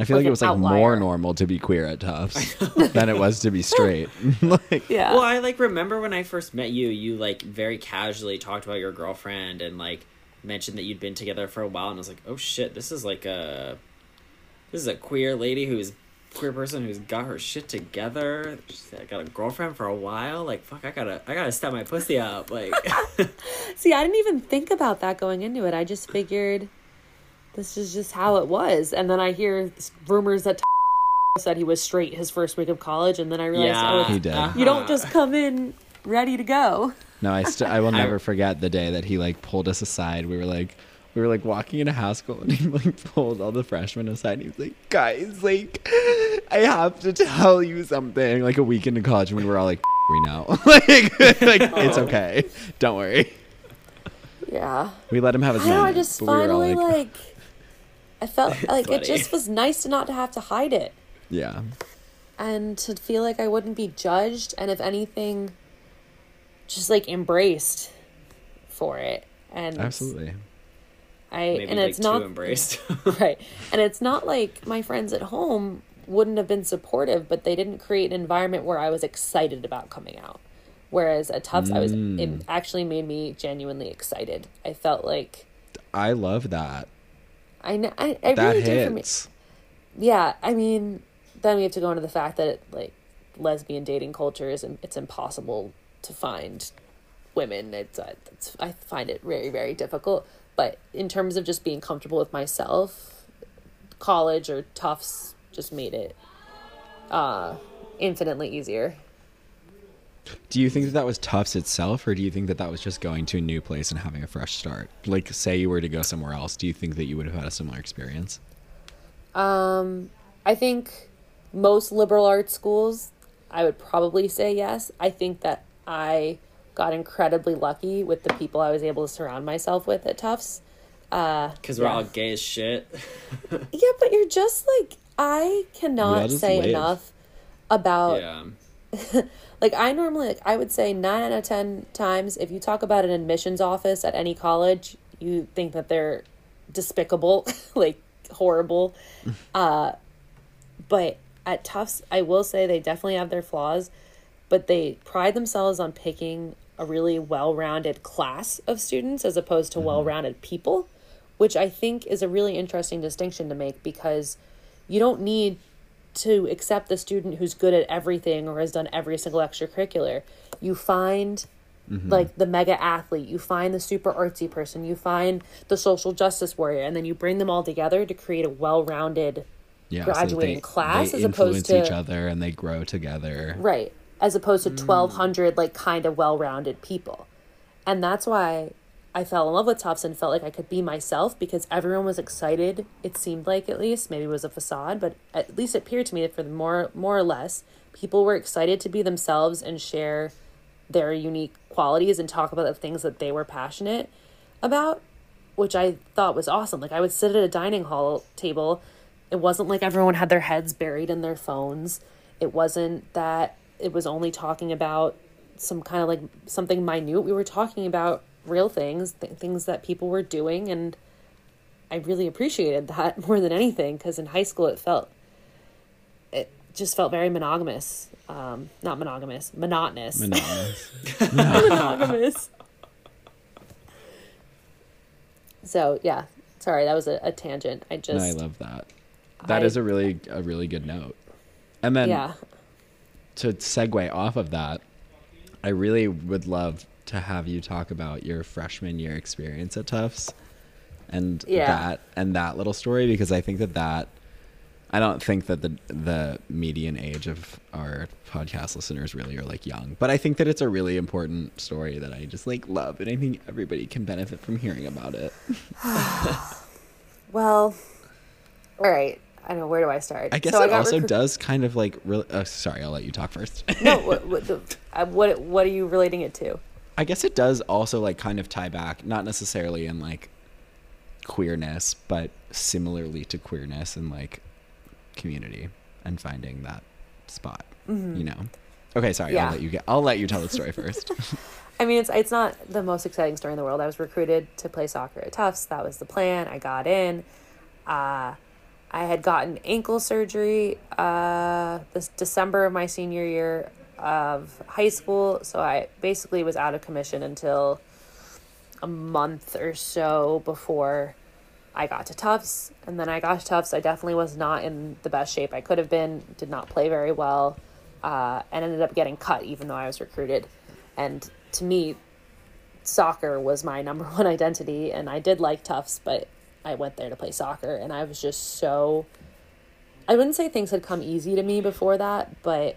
I feel like, Like it was like more normal to be queer at Tufts than it was to be straight. like, yeah. Well, I like remember when I first met you, you like very casually talked about your girlfriend and like mentioned that you'd been together for a while, and I was like, oh shit, this is like a this is a queer lady who's queer person who's got her shit together. She's got a girlfriend for a while. Like fuck, I gotta I gotta step my pussy up. Like See, I didn't even think about that going into it. I just figured this is just how it was. And then I hear rumors that said he was straight his first week of college, and then I realized, oh, yeah, it's, He did. uh-huh. you don't just come in ready to go. No, I st- I will I- never forget the day that he like pulled us aside. We were like we were like walking into house school and he like pulled all the freshmen aside and he was like, Guys, like I have to tell you something like a week into college and we were all like we know. like like it's oh. okay. Don't worry. Yeah. We let him have his I know. I just but we were all finally like, I felt like it just was nice to not to have to hide it Yeah. and to feel like I wouldn't be judged, and if anything, just like embraced for it. And Absolutely. I maybe and like it's not embraced. right, and it's not like my friends at home wouldn't have been supportive, but they didn't create an environment where I was excited about coming out. Whereas at Tufts, I was Mm. it actually made me genuinely excited. I felt like I love that. I know I, I That really for me. Yeah, I mean, then we have to go into the fact that like lesbian dating culture is it's impossible to find women. It's, uh, it's I find it very very difficult. But in terms of just being comfortable with myself, college or Tufts just made it uh infinitely easier. Do you think that that was Tufts itself, or do you think that that was just going to a new place and having a fresh start? Like, say you were to go somewhere else, do you think that you would have had a similar experience? Um, I think most liberal arts schools, I would probably say yes. I think that I got incredibly lucky with the people I was able to surround myself with at Tufts. Uh, Because we're yeah. all gay as shit. Yeah, but you're just like I cannot just say live. enough about yeah. like I normally like I would say nine out of ten times if you talk about an admissions office at any college, you think that they're despicable, like horrible. uh but at Tufts, I will say they definitely have their flaws, but they pride themselves on picking a really well-rounded class of students as opposed to mm-hmm. well-rounded people, which I think is a really interesting distinction to make because you don't need to accept the student who's good at everything or has done every single extracurricular. You find mm-hmm. like the mega athlete, you find the super artsy person, you find the social justice warrior, and then you bring them all together to create a well-rounded Yeah, so that Graduating class they as opposed influence each other and they grow together. Right. As opposed to 1,200, mm. like, kind of well rounded people. And that's why I fell in love with Tufts and felt like I could be myself because everyone was excited. It seemed like, at least, maybe it was a facade, but at least it appeared to me that for the more, more or less, people were excited to be themselves and share their unique qualities and talk about the things that they were passionate about, which I thought was awesome. Like, I would sit at a dining hall table. It wasn't like everyone had their heads buried in their phones. It wasn't that it was only talking about some kind of like something minute. We were talking about real things, th- things that people were doing, and I really appreciated that more than anything because in high school it felt it just felt very monogamous. Um, not monogamous, monotonous. Monotonous. monogamous. So yeah, sorry, that was a, a tangent. I no, just I love that. That I- is a really a really good note. And then yeah. To segue off of that, I really would love to have you talk about your freshman year experience at Tufts and Yeah. that and that little story because I think that that I don't think that the the median age of our podcast listeners really are like young, but I think that it's a really important story that I just like love and I think everybody can benefit from hearing about it. Well, all right. I don't know where do I start. I guess So it got also recru- does kind of like really uh, sorry, I'll let you talk first. No, what what, the, uh, what what are you relating it to? I guess it does also like kind of tie back, not necessarily in like queerness, but similarly to queerness and like community and finding that spot. You know. Okay, sorry. Mm-hmm. Yeah. I'll let you get. I'll let you tell the story first. I mean, it's it's not the most exciting story in the world. I was recruited to play soccer at Tufts. That was the plan. I got in. Uh, I had gotten ankle surgery uh, this December of my senior year of high school, so I basically was out of commission until a month or so before I got to Tufts, and then I got to Tufts. I definitely was not in the best shape I could have been. Did not play very well, uh, and ended up getting cut even though I was recruited. And to me, soccer was my number one identity, and I did like Tufts, but I went there to play soccer, and I was just so. I wouldn't say things had come easy to me before that, but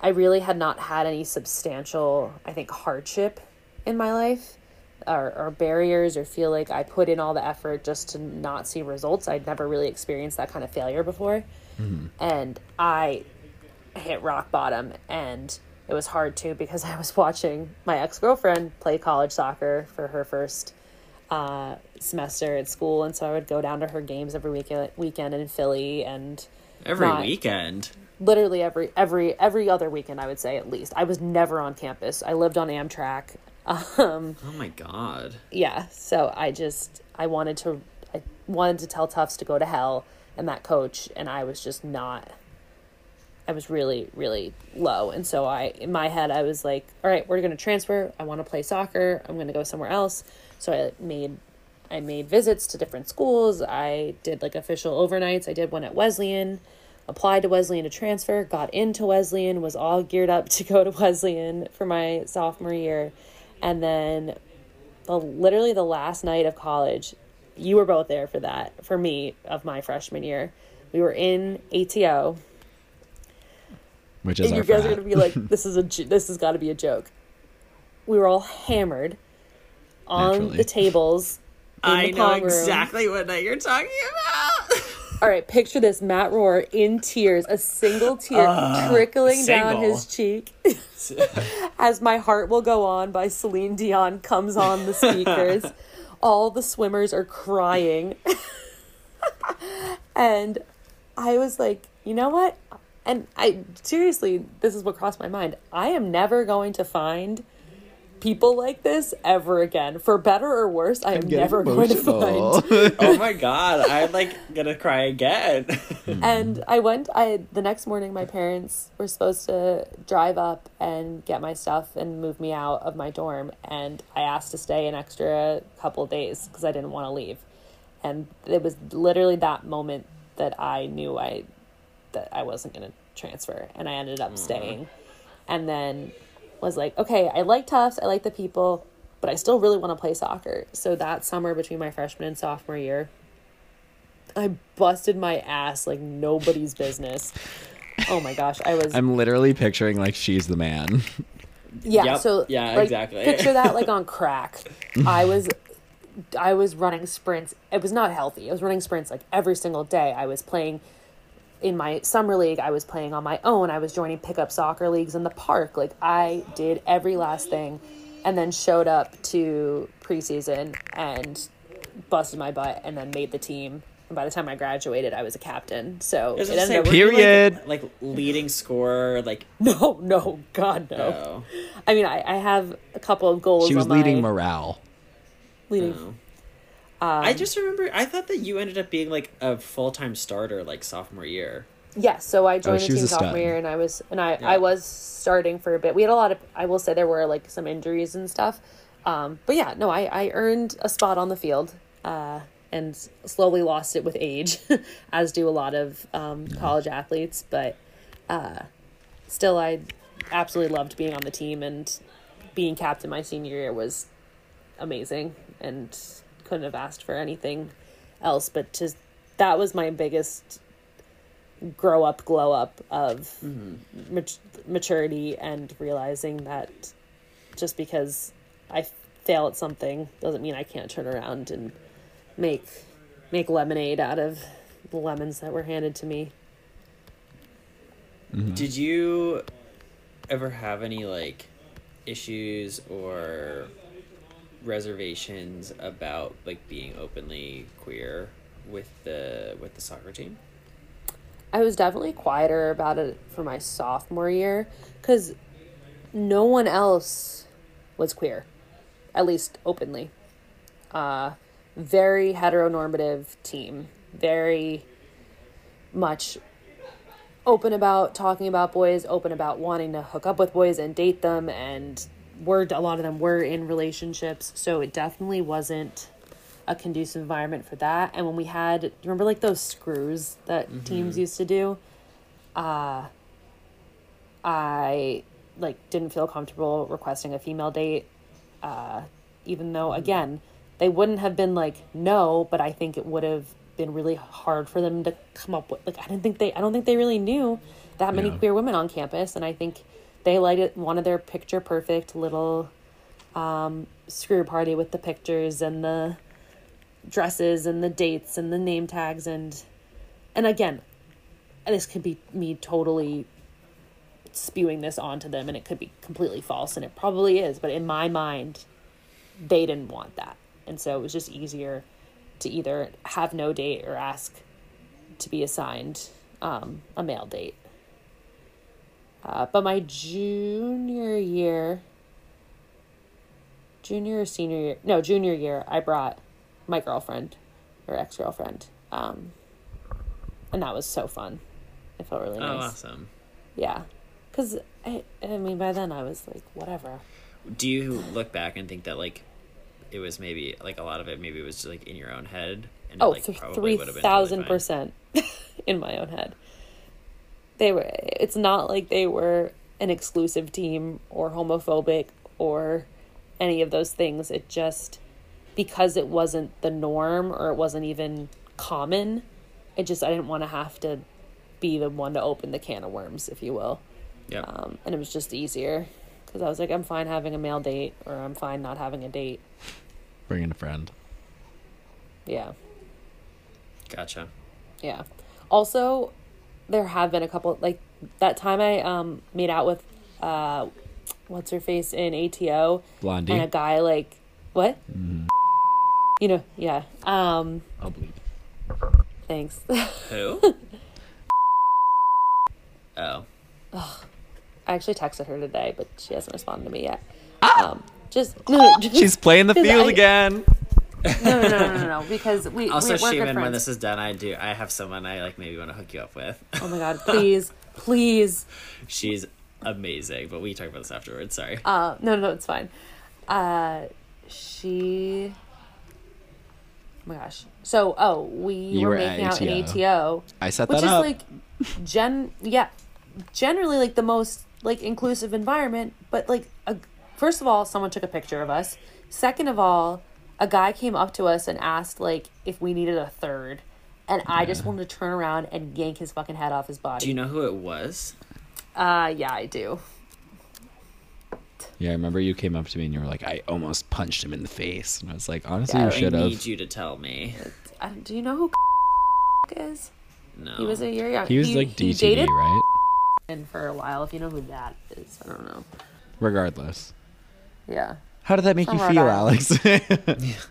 I really had not had any substantial, I think, hardship in my life or, or barriers or feel like I put in all the effort just to not see results. I'd never really experienced that kind of failure before. Mm-hmm. And I hit rock bottom and it was hard too because I was watching my ex girlfriend play college soccer for her first uh, semester at school, and so I would go down to her games every weekend weekend in Philly and Every Not- weekend. literally every every every other weekend I would say at least. I was never on campus. I lived on Amtrak. Um, Oh my god. yeah, so I just I wanted to I wanted to tell Tufts to go to hell and that coach and I was just not I was really really low and so I in my head I was like all right we're going to transfer I want to play soccer I'm going to go somewhere else so I made I made visits to different schools. I did like official overnights. I did one at Wesleyan applied to Wesleyan to transfer got into Wesleyan was all geared up to go to Wesleyan for my sophomore year. And then the literally the last night of college you were both there for that for me of my freshman year. We were in ATO which is and our you guys frat. are gonna be like, "This is a this has got to be a joke." We were all hammered on Naturally. the tables. In I the know Pong room. exactly what night you're talking about. All right, picture this: Matt Rohr in tears, a single tear ah, trickling down his cheek, as "My Heart Will Go On" by Celine Dion comes on the speakers. all the swimmers are crying, and I was like, you know what? And I seriously, this is what crossed my mind. I am never going to find people like this ever again, for better or worse. I am Getting never going to find. emotional. oh my god, I'm like gonna cry again. and I went. I the next morning, my parents were supposed to drive up and get my stuff and move me out of my dorm, and I asked to stay an extra couple days because I didn't want to leave. And it was literally that moment that I knew I that I wasn't going to transfer, and I ended up mm. staying. And then was like, okay, I like Tufts, I like the people, but I still really want to play soccer. So that summer between my freshman and sophomore year, I busted my ass like nobody's business. Oh my gosh, I was I'm literally picturing like she's the man. yeah. Yep, So yeah, like, exactly. Picture that like on crack. I was, I was running sprints. It was not healthy. I was running sprints like every single day. I was playing in my summer league. I was playing on my own. I was joining pickup soccer leagues in the park. Like I did every last thing, and then showed up to preseason and busted my butt, and then made the team. And by the time I graduated, I was a captain. So I it ended say, up were you, like- Period. Like, leading scorer, like no, no, God no. oh, I mean, I, I have a couple of goals. She was on leading my, morale. leading. no. Um, I just remember I thought that you ended up being like a full time starter like sophomore year. Yes, so I joined Oh, the team sophomore year, and I was and I Yeah. I was starting for a bit. We had a lot of. I will say there were like some injuries and stuff, um, but yeah, no, I I earned a spot on the field, uh, and slowly lost it with age, as do a lot of um, college athletes. But uh, still, I absolutely loved being on the team, and being captain my senior year was amazing, and couldn't have asked for anything else. But just that was my biggest grow up, glow up of mm-hmm. mat- maturity and realizing that just because I fail at something doesn't mean I can't turn around and make make lemonade out of the lemons that were handed to me. Mm-hmm. Did you ever have any like issues or reservations about like being openly queer with the with the soccer team? I was definitely quieter about it for my sophomore year because no one else was queer, at least openly. Uh, very heteronormative team, very much open about talking about boys, open about wanting to hook up with boys and date them, and were a lot of them were in relationships, so it definitely wasn't a conducive environment for that. And when we had, you remember like those screws that teams used to do? Uh, I like didn't feel comfortable requesting a female date, uh, even though again they wouldn't have been like no, but I think it would have been really hard for them to come up with like I didn't think they I don't think they really knew that many Yeah. queer women on campus, and I think they liked it wanted their picture perfect little um, screw party with the pictures and the dresses and the dates and the name tags and and again this could be me totally spewing this onto them and it could be completely false and it probably is but in my mind they didn't want that. And so it was just easier to either have no date or ask to be assigned um, a male date uh, but my junior year junior or senior year no junior year i brought my girlfriend or ex-girlfriend um, and that was so fun it felt really nice. Oh, nice awesome. yeah because I, I mean by then i was like whatever Do you look back and think that like it was maybe like a lot of it maybe was just like in your own head and oh it, like th- probably would have been 3000 fine? percent in my own head they were it's not like they were an exclusive team or homophobic or any of those things it just because it wasn't the norm or it wasn't even common it just i didn't want to have to be the one to open the can of worms if you will Yeah. um, and it was just easier because i was like i'm fine having a male date or i'm fine not having a date Bring in a friend. yeah Gotcha. Yeah. Also, there have been a couple like that time I um made out with uh what's her face in ATO Blondie. and a guy like what? You know, yeah. Um I'll bleep. thanks. Who? oh. I actually texted her today, but she hasn't responded to me yet. Um just no, no, just, She's playing the field I- again. No, no, no, no, no, no, because we Also, we, we're Shaman, when this is done, I do. I have someone I like maybe want to hook you up with. Oh my god, please, please. She's amazing, but we talk about this afterwards. Sorry. Uh, no, no, it's fine. Uh, she. Oh my gosh. So, oh, we You were, were making out in ATO. ATO, I set which that is up. like, gen, yeah, generally like the most like inclusive environment. But like, a, first of all, someone took a picture of us. Second of all, a guy came up to us and asked like if we needed a third, and I just wanted to turn around and yank his fucking head off his body. do you know who it was? Uh, yeah, I do. yeah, I remember you came up to me and you were like, I almost punched him in the face. And I was like, honestly, Yeah, you I should I need you to tell me. Do you know who is? No. He was a year young. He was like he dated right? and for a while. If you know who that is, I don't know. Regardless. Yeah, How did that make From you Rhode feel, Island. Alex?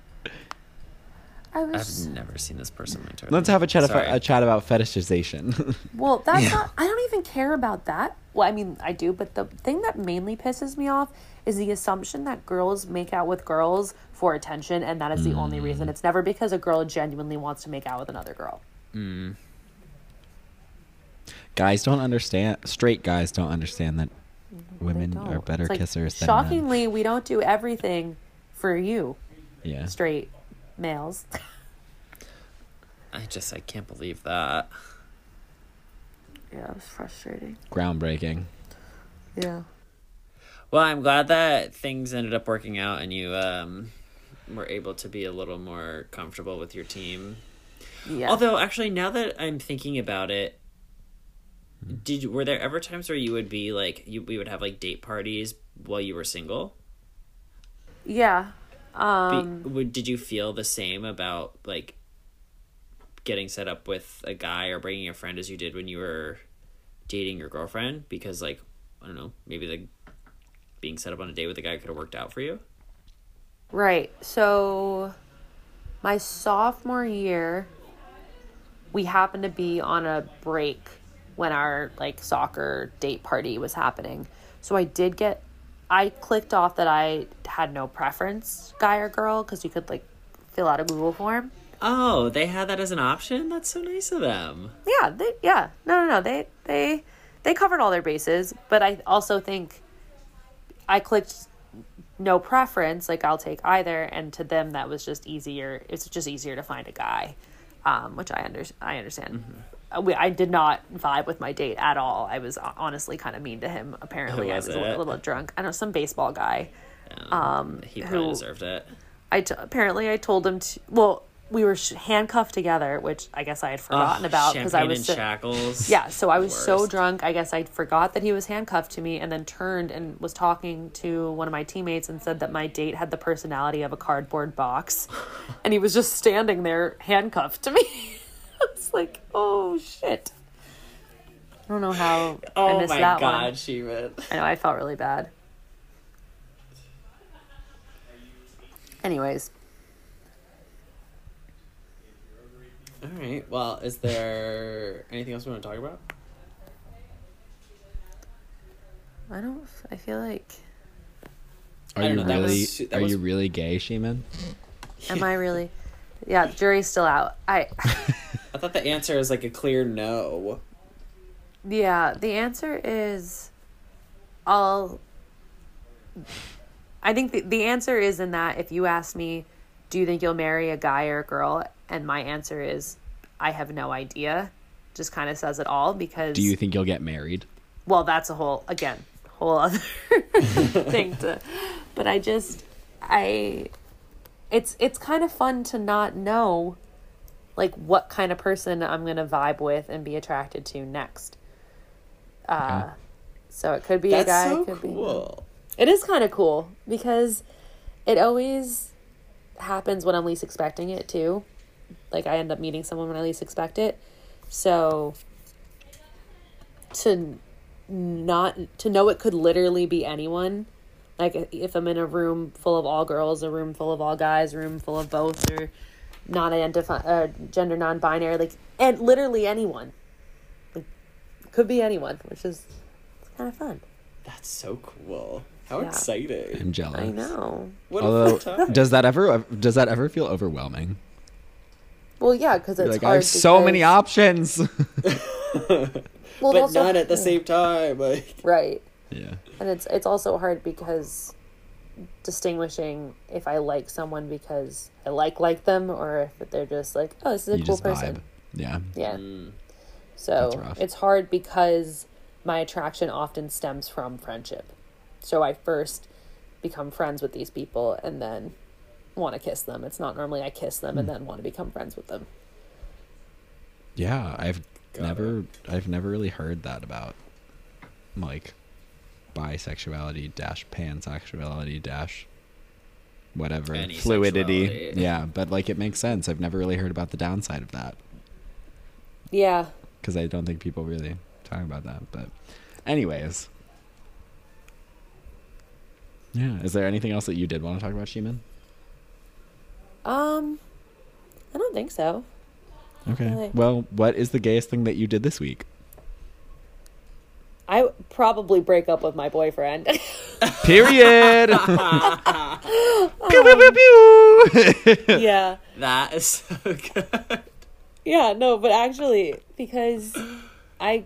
I I've never seen this person in my entire Let's have a chat, Sorry. a chat about fetishization. Well, that's Yeah. not. I don't even care about that. Well, I mean, I do, but the thing that mainly pisses me off is the assumption that girls make out with girls for attention, and that is the only reason. It's never because a girl genuinely wants to make out with another girl. Mm. guys don't understand. Straight guys don't understand that They women are better like, kissers than men. Shockingly, we don't do everything for you, Yeah. straight males. I just I can't believe that. yeah, it was frustrating. Groundbreaking. Yeah. Well, I'm glad that things ended up working out and you um were able to be a little more comfortable with your team. Yeah. Although actually now that I'm thinking about it, did were there ever times where you would be like you we would have like date parties while you were single? yeah. Be, Um. would did you feel the same about like getting set up with a guy or bringing a friend as you did when you were dating your girlfriend? Because like I don't know, maybe the being set up on a date with a guy could have worked out for you. Right. So my sophomore year we happened to be on a break when our like soccer date party was happening. So I did get I clicked off that I had no preference, guy or girl, because you could like fill out a Google form. Oh, they had that as an option. That's so nice of them. Yeah, they yeah. No, no, no. They they they covered all their bases, but I also think I clicked no preference, like I'll take either, and to them that was just easier. It's just easier to find a guy, um, which I under I understand. Mm-hmm. Uh, we, I did not vibe with my date at all. I was honestly kind of mean to him. Apparently, Who I was was a, it? a little drunk. I know some baseball guy. Um, he probably who- deserved it. I t- apparently I told him to. Well, we were sh- handcuffed together, which I guess I had forgotten Ugh, about because I was in so- shackles. yeah. So I was so drunk. I guess I forgot that he was handcuffed to me, and then turned and was talking to one of my teammates and said that my date had the personality of a cardboard box, and he was just standing there handcuffed to me. I was like, oh shit. I don't know how I Oh missed my that god, one. she would. I know I felt really bad. Anyways, All right. Well, is there anything else we want to talk about? I don't. I feel like. Are you know, that really was- that are was- you really gay, Sheeman? Am I really? Yeah, jury's still out. I. I thought the answer is like a clear no. Yeah, the answer is. I'll. I think the, the answer is in that if you ask me, do you think you'll marry a guy or a girl? And my answer is, I have no idea. Just kind of says it all because. Do you think you'll get married? well that's a whole again whole other thing to but i just i it's it's kind of fun to not know like what kind of person i'm gonna vibe with and be attracted to next uh Okay. so it could be That's a guy so it could be cool. it is kind of cool because it always happens when I'm least expecting it too. Like I end up meeting someone when I least expect it. So to not to know it could literally be anyone. Like if I'm in a room full of all girls, a room full of all guys, a room full of both, or non identify uh, gender non-binary, like and literally anyone. Like could be anyone, which is kind of fun. That's so cool. How Yeah. exciting. I'm jealous. I know. What Although, a time. does that ever does that ever feel overwhelming? Well, yeah, because it's You're like I hard have so many options. Well, but also- none at the same time. Like right, yeah. and it's it's also hard because distinguishing if I like someone because I like like them or if they're just like oh this is a You cool person. vibe. Yeah. Yeah. Mm. So it's hard because my attraction often stems from friendship. So I first become friends with these people and then want to kiss them. It's not normally I kiss them Hmm. and then want to become friends with them. Yeah, I've Got never I've never really heard that about like bisexuality dash pansexuality dash whatever Any fluidity. sexuality. Yeah, but like it makes sense. I've never really heard about the downside of that Yeah. because I don't think people really talk about that. But anyways. Yeah, is there anything else that you did want to talk about, Sheeman? Um I don't think so. Okay. Really? Well, what is the gayest thing that you did this week? I probably break up with my boyfriend. Period. pew, pew, pew, pew. yeah. That is so good. Yeah, no, but actually because I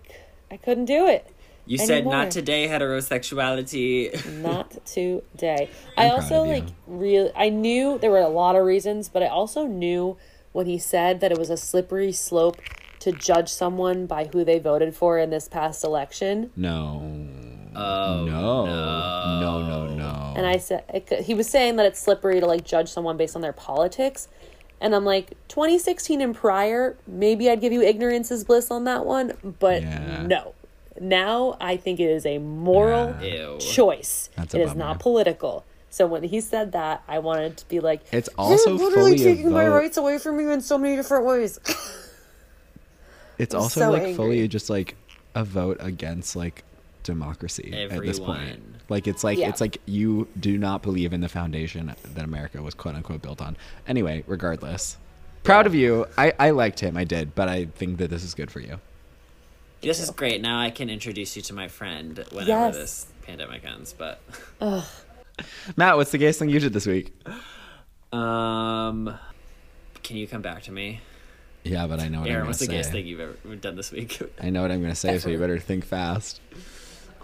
I couldn't do it. You said not today heterosexuality. Not today. I I'm proud also like really I knew there were a lot of reasons, but I also knew when he said that it was a slippery slope to judge someone by who they voted for in this past election. No. Oh no. No, no, no. And I said it, he was saying that it's slippery to like judge someone based on their politics. And I'm like, 2016 and prior, maybe I'd give you ignorance is bliss on that one, but Yeah. no. Now I think it is a moral Yeah. Choice. That's a It is bummer. not political. So when he said that, I wanted to be like, It's also You're literally fully taking my rights away from you in so many different ways. It's I'm also so like angry. fully just like a vote against like democracy at this point. Like it's like Yeah. it's like you do not believe in the foundation that America was quote unquote built on. Anyway, regardless. Proud of you. I, I liked him, I did, but I think that this is good for you. This is great. Now I can introduce you to my friend whenever Yes. this pandemic ends. But Matt, what's the gayest thing you did this week? um, can you come back to me, Yeah, but I know what Aaron? I'm going What's the gonna gayest say. thing you've ever done this week? I know what I'm gonna say, so you better think fast.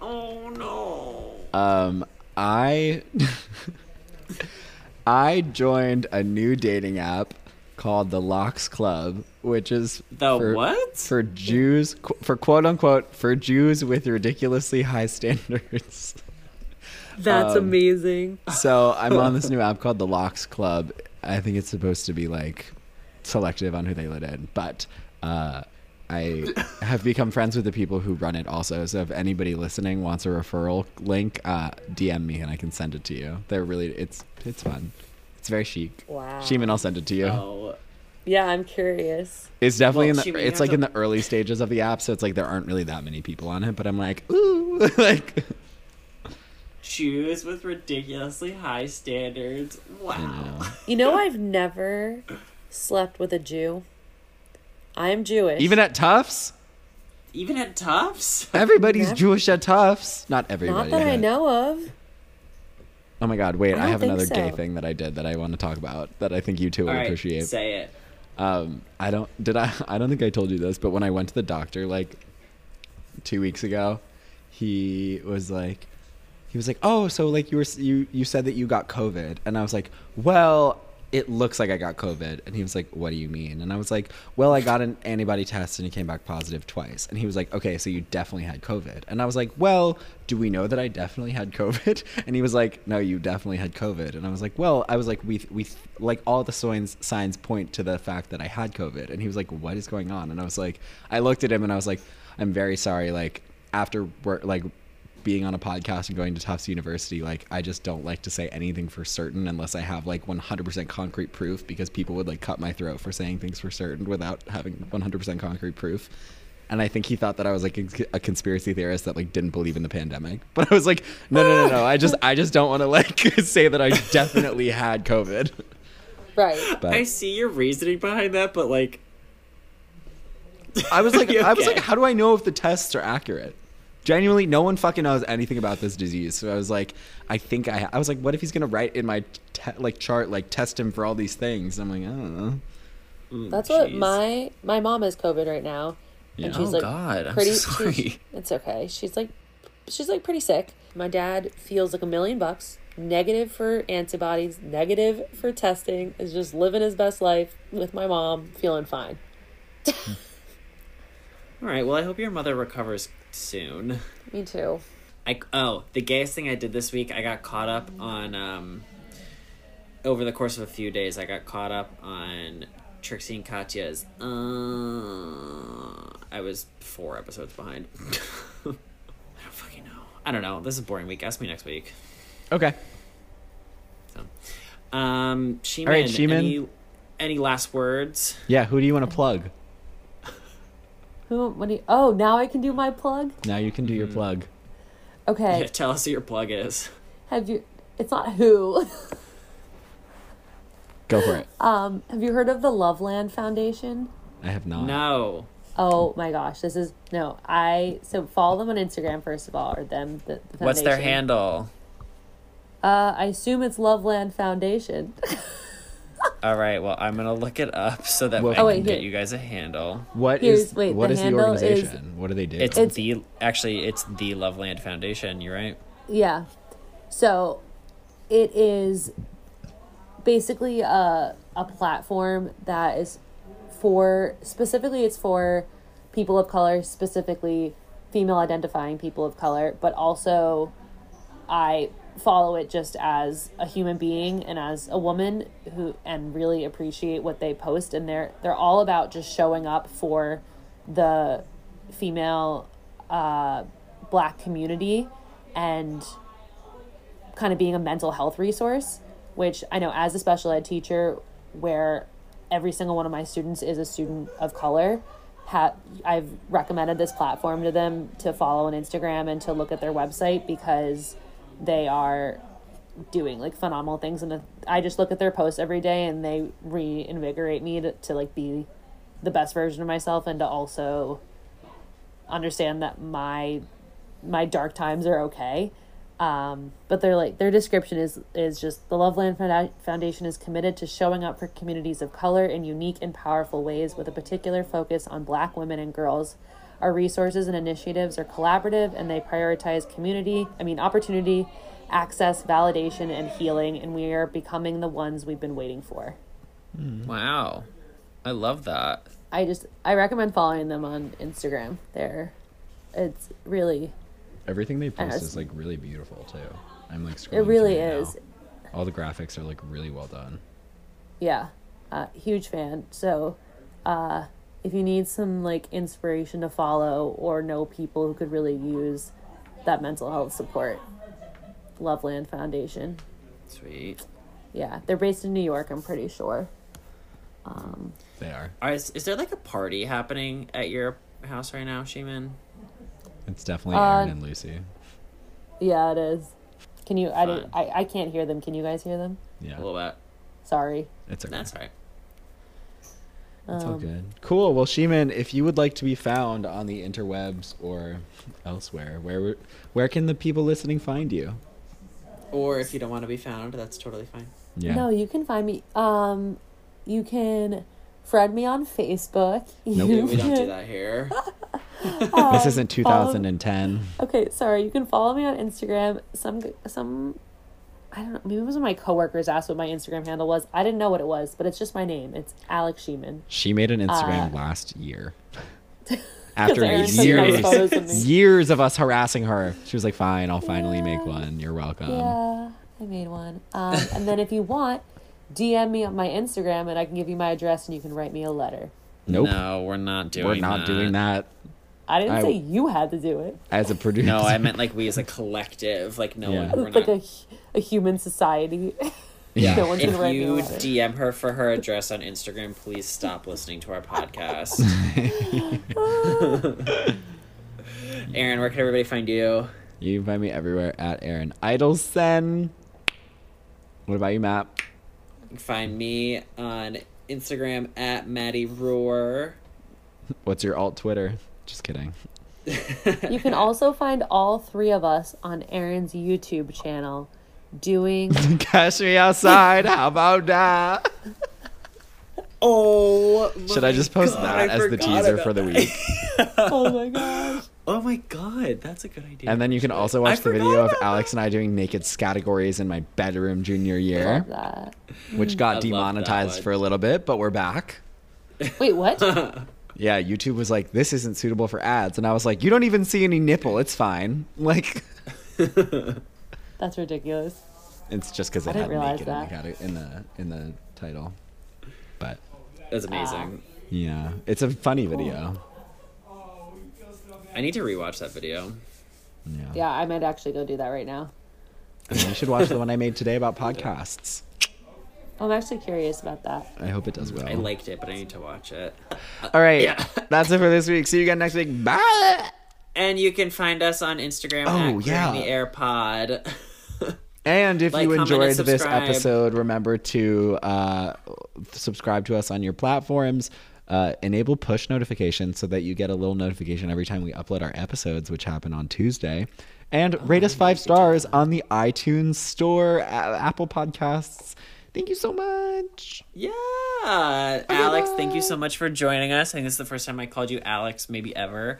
oh no! Um, I I joined a new dating app called the Lox Club, which is The for, what? for Jews for quote unquote for Jews with ridiculously high standards. That's Um, amazing. So I'm on this new app called the Lox Club. I think it's supposed to be like selective on who they let in, but uh, I have become friends with the people who run it also. So if anybody listening wants a referral link, uh, DM me and I can send it to you. They're really it's it's fun. It's very chic. Wow. Sheeman, I'll send it to you. Oh, Yeah, I'm curious. It's definitely Well, in the Sheeman, it's like to- in the early stages of the app, so it's like there aren't really that many people on it. But I'm like, ooh, like Jews with ridiculously high standards. Wow. know. You know, I've never slept with a Jew. I'm Jewish. even at Tufts. Even at Tufts? Everybody's Never- Jewish at Tufts. Not everybody. not everybody. that I know of. Oh my god, wait, I I, have think another gay thing that I did that I want to talk about that I think you two will All right, appreciate. say it. Um, I don't did I I don't think I told you this, but when I went to the doctor like 2 weeks ago, he was like he was like, "Oh, so like you were you you said that you got COVID." And I was like, "Well, it looks like I got COVID." And he was like, "What do you mean?" And I was like, "Well, I got an antibody test and it came back positive twice." And he was like, "Okay, so you definitely had COVID." And I was like, "Well, do we know that I definitely had COVID?" And he was like, "No, you definitely had COVID." And I was like, "Well, I was like, we we like all the signs signs point to the fact that I had COVID." And he was like, "What is going on?" And I was like, I looked at him and I was like, "I'm very sorry. Like after work, like." Being on a podcast and going to Tufts University, like I just don't like to say anything for certain unless I have like 100% concrete proof because people would like cut my throat for saying things for certain without having 100% concrete proof. And I think he thought that I was like a, a conspiracy theorist that like didn't believe in the pandemic. But I was like, no, no, no, no. I just I just don't want to like say that I definitely had COVID. Right. But I see your reasoning behind that, but like, I was like, You I was like, how do I know if the tests are accurate? Genuinely, no one fucking knows anything about this disease. So I was like, I think I. I was like, what if he's gonna write in my te- like chart like test him for all these things? I'm like, I don't know. mm, That's what my my mom is COVID right now, Yeah. and she's Oh, like God, I'm pretty. so sorry. It's okay. She's like, she's like pretty sick. My dad feels like a million bucks. Negative for antibodies. Negative for testing. Is just living his best life with my mom, feeling fine. All right. Well, I hope your mother recovers soon. Me too. I oh the gayest thing I did this week. I got caught up on um. Over the course of a few days, I got caught up on Trixie and Katya's. Uh, I was four episodes behind. I don't fucking know. I don't know. This is a boring week. Ask me next week. Okay. So, um, Sheeman, All right, Sheeman. Any, any last words? Yeah. Who do you want to plug? Who? What do you? Oh, now I can do my plug. Now you can do your plug. Okay. Yeah, tell us who your plug is. Have you? It's not who. Go for it. um. Have you heard of the Loveland Foundation? I have not. No. Oh my gosh, this is no. I so follow them on Instagram first of all, or them. The, the What's their foundation. handle? Uh, I assume it's Loveland Foundation. All right. Well, I'm gonna look it up so that Well- I Oh, can wait, get you guys a handle. What Here's- is wait, what the is the handle is- organization? what do they do? It's, It's- the actually it's the Loveland Foundation. You're right. yeah, so it is basically a a platform that is for specifically it's for people of color, specifically female identifying people of color, but also I follow it just as a human being and as a woman who and really appreciate what they post. And they're they're all about just showing up for the female uh black community and kind of being a mental health resource which I know as a special ed teacher where every single one of my students is a student of color ha- I've recommended this platform to them to follow on Instagram and to look at their website because they are doing like phenomenal things and I just look at their posts every day and they reinvigorate me to, to like be the best version of myself and to also understand that my my dark times are okay um, but they're like their description is is just the Loveland Founda- Foundation is committed to showing up for communities of color in unique and powerful ways with a particular focus on black women and girls. Our resources and initiatives are collaborative and they prioritize community, I mean opportunity access validation and healing, and we are becoming the ones we've been waiting for. Wow. I love that. I just I recommend following them on Instagram. They're it's really Everything they post is like really beautiful too. I'm like scrolling it really through is. now. All the graphics are like really well done. Yeah. Uh huge fan. So uh if you need some like inspiration to follow or know people who could really use that mental health support, Loveland Foundation. Sweet. Yeah, they're based in New York, I'm pretty sure. They are. All right, is, is there like a party happening at your house right now, Sheeman? It's definitely Uh, Aaron and Lucy. Yeah, it is. Can you I, Fine. I I can't hear them. Can you guys hear them? Yeah, A little bit. Sorry. it's okay. That's all right. It's all Um, good. Cool. Well, Sheeman, if you would like to be found on the interwebs or elsewhere, where where can the people listening find you? Or if you don't want to be found, that's totally fine. Yeah. No, you can find me. Um, you can friend me on Facebook. Nope. You We don't do that here. this isn't 2010. Okay, sorry. You can follow me on Instagram. Some some, I don't know. Maybe it was when my coworkers asked what my Instagram handle was. I didn't know what it was, but it's just my name. It's Alex Sheeman. She made an Instagram Uh, last year. After years, nice of years of us harassing her, she was like, "Fine, I'll finally make one. You're welcome." Yeah, I made one. Um, and then if you want, DM me on my Instagram, and I can give you my address, and you can write me a letter. Nope, No, we're not doing we're not that. doing that. I didn't I- say you had to do it. As a producer, No, I meant like we as a collective. Like, no, Yeah. we're like not. a, hu- a human society. yeah. no one's if write you. DM her for her address on Instagram, please stop listening to our podcast. Aaron, where can everybody find you? You can find me everywhere at Aaron Idelson. What about you, Matt? You can find me on Instagram at Maddie Roar. What's your alt Twitter? Just kidding. You can also find all three of us on Aaron's YouTube channel doing Catch me outside. How about that? Oh, Should I just post God, that I as the teaser for the week? Oh my gosh. Oh my god, that's a good idea. And then you can also I watch the video of about Alex and I doing naked categories in my bedroom junior year, Love that. which got love that demonetized for a little bit, but we're back. Wait, what? Yeah, YouTube was like, this isn't suitable for ads. And I was like, you don't even see any nipple. It's fine. Like, That's ridiculous. it's just because I it had realize naked in the, that. cate- in the in the title. But That's amazing. Ah. yeah, it's a funny video. I need to rewatch that video. Yeah. Yeah, I might actually go do that right now. And you should watch the one I made today about podcasts. I'm actually curious about that. I hope it does well. I liked it, but I need to watch it. All right, Yeah. that's it for this week. See you again next week. Bye. And you can find us on Instagram Oh, at yeah. The Air Pod. And if Like, you enjoyed this episode, remember to uh, subscribe to us on your platforms. Uh, enable push notifications so that you get a little notification every time we upload our episodes, which happen on Tuesday. And rate us five stars on the iTunes Store, a- Apple Podcasts. Thank you so much. yeah. Alex, thank you so much for joining us. I think this is the first time I called you Alex, maybe ever.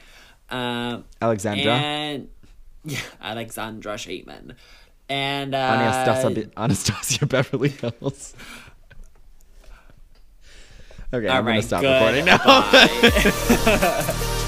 Um, Alexandra. and yeah, Alexandra Shateman. And uh, Anastasia, Anastasia Beverly Hills. Okay, all I'm gonna stop recording now.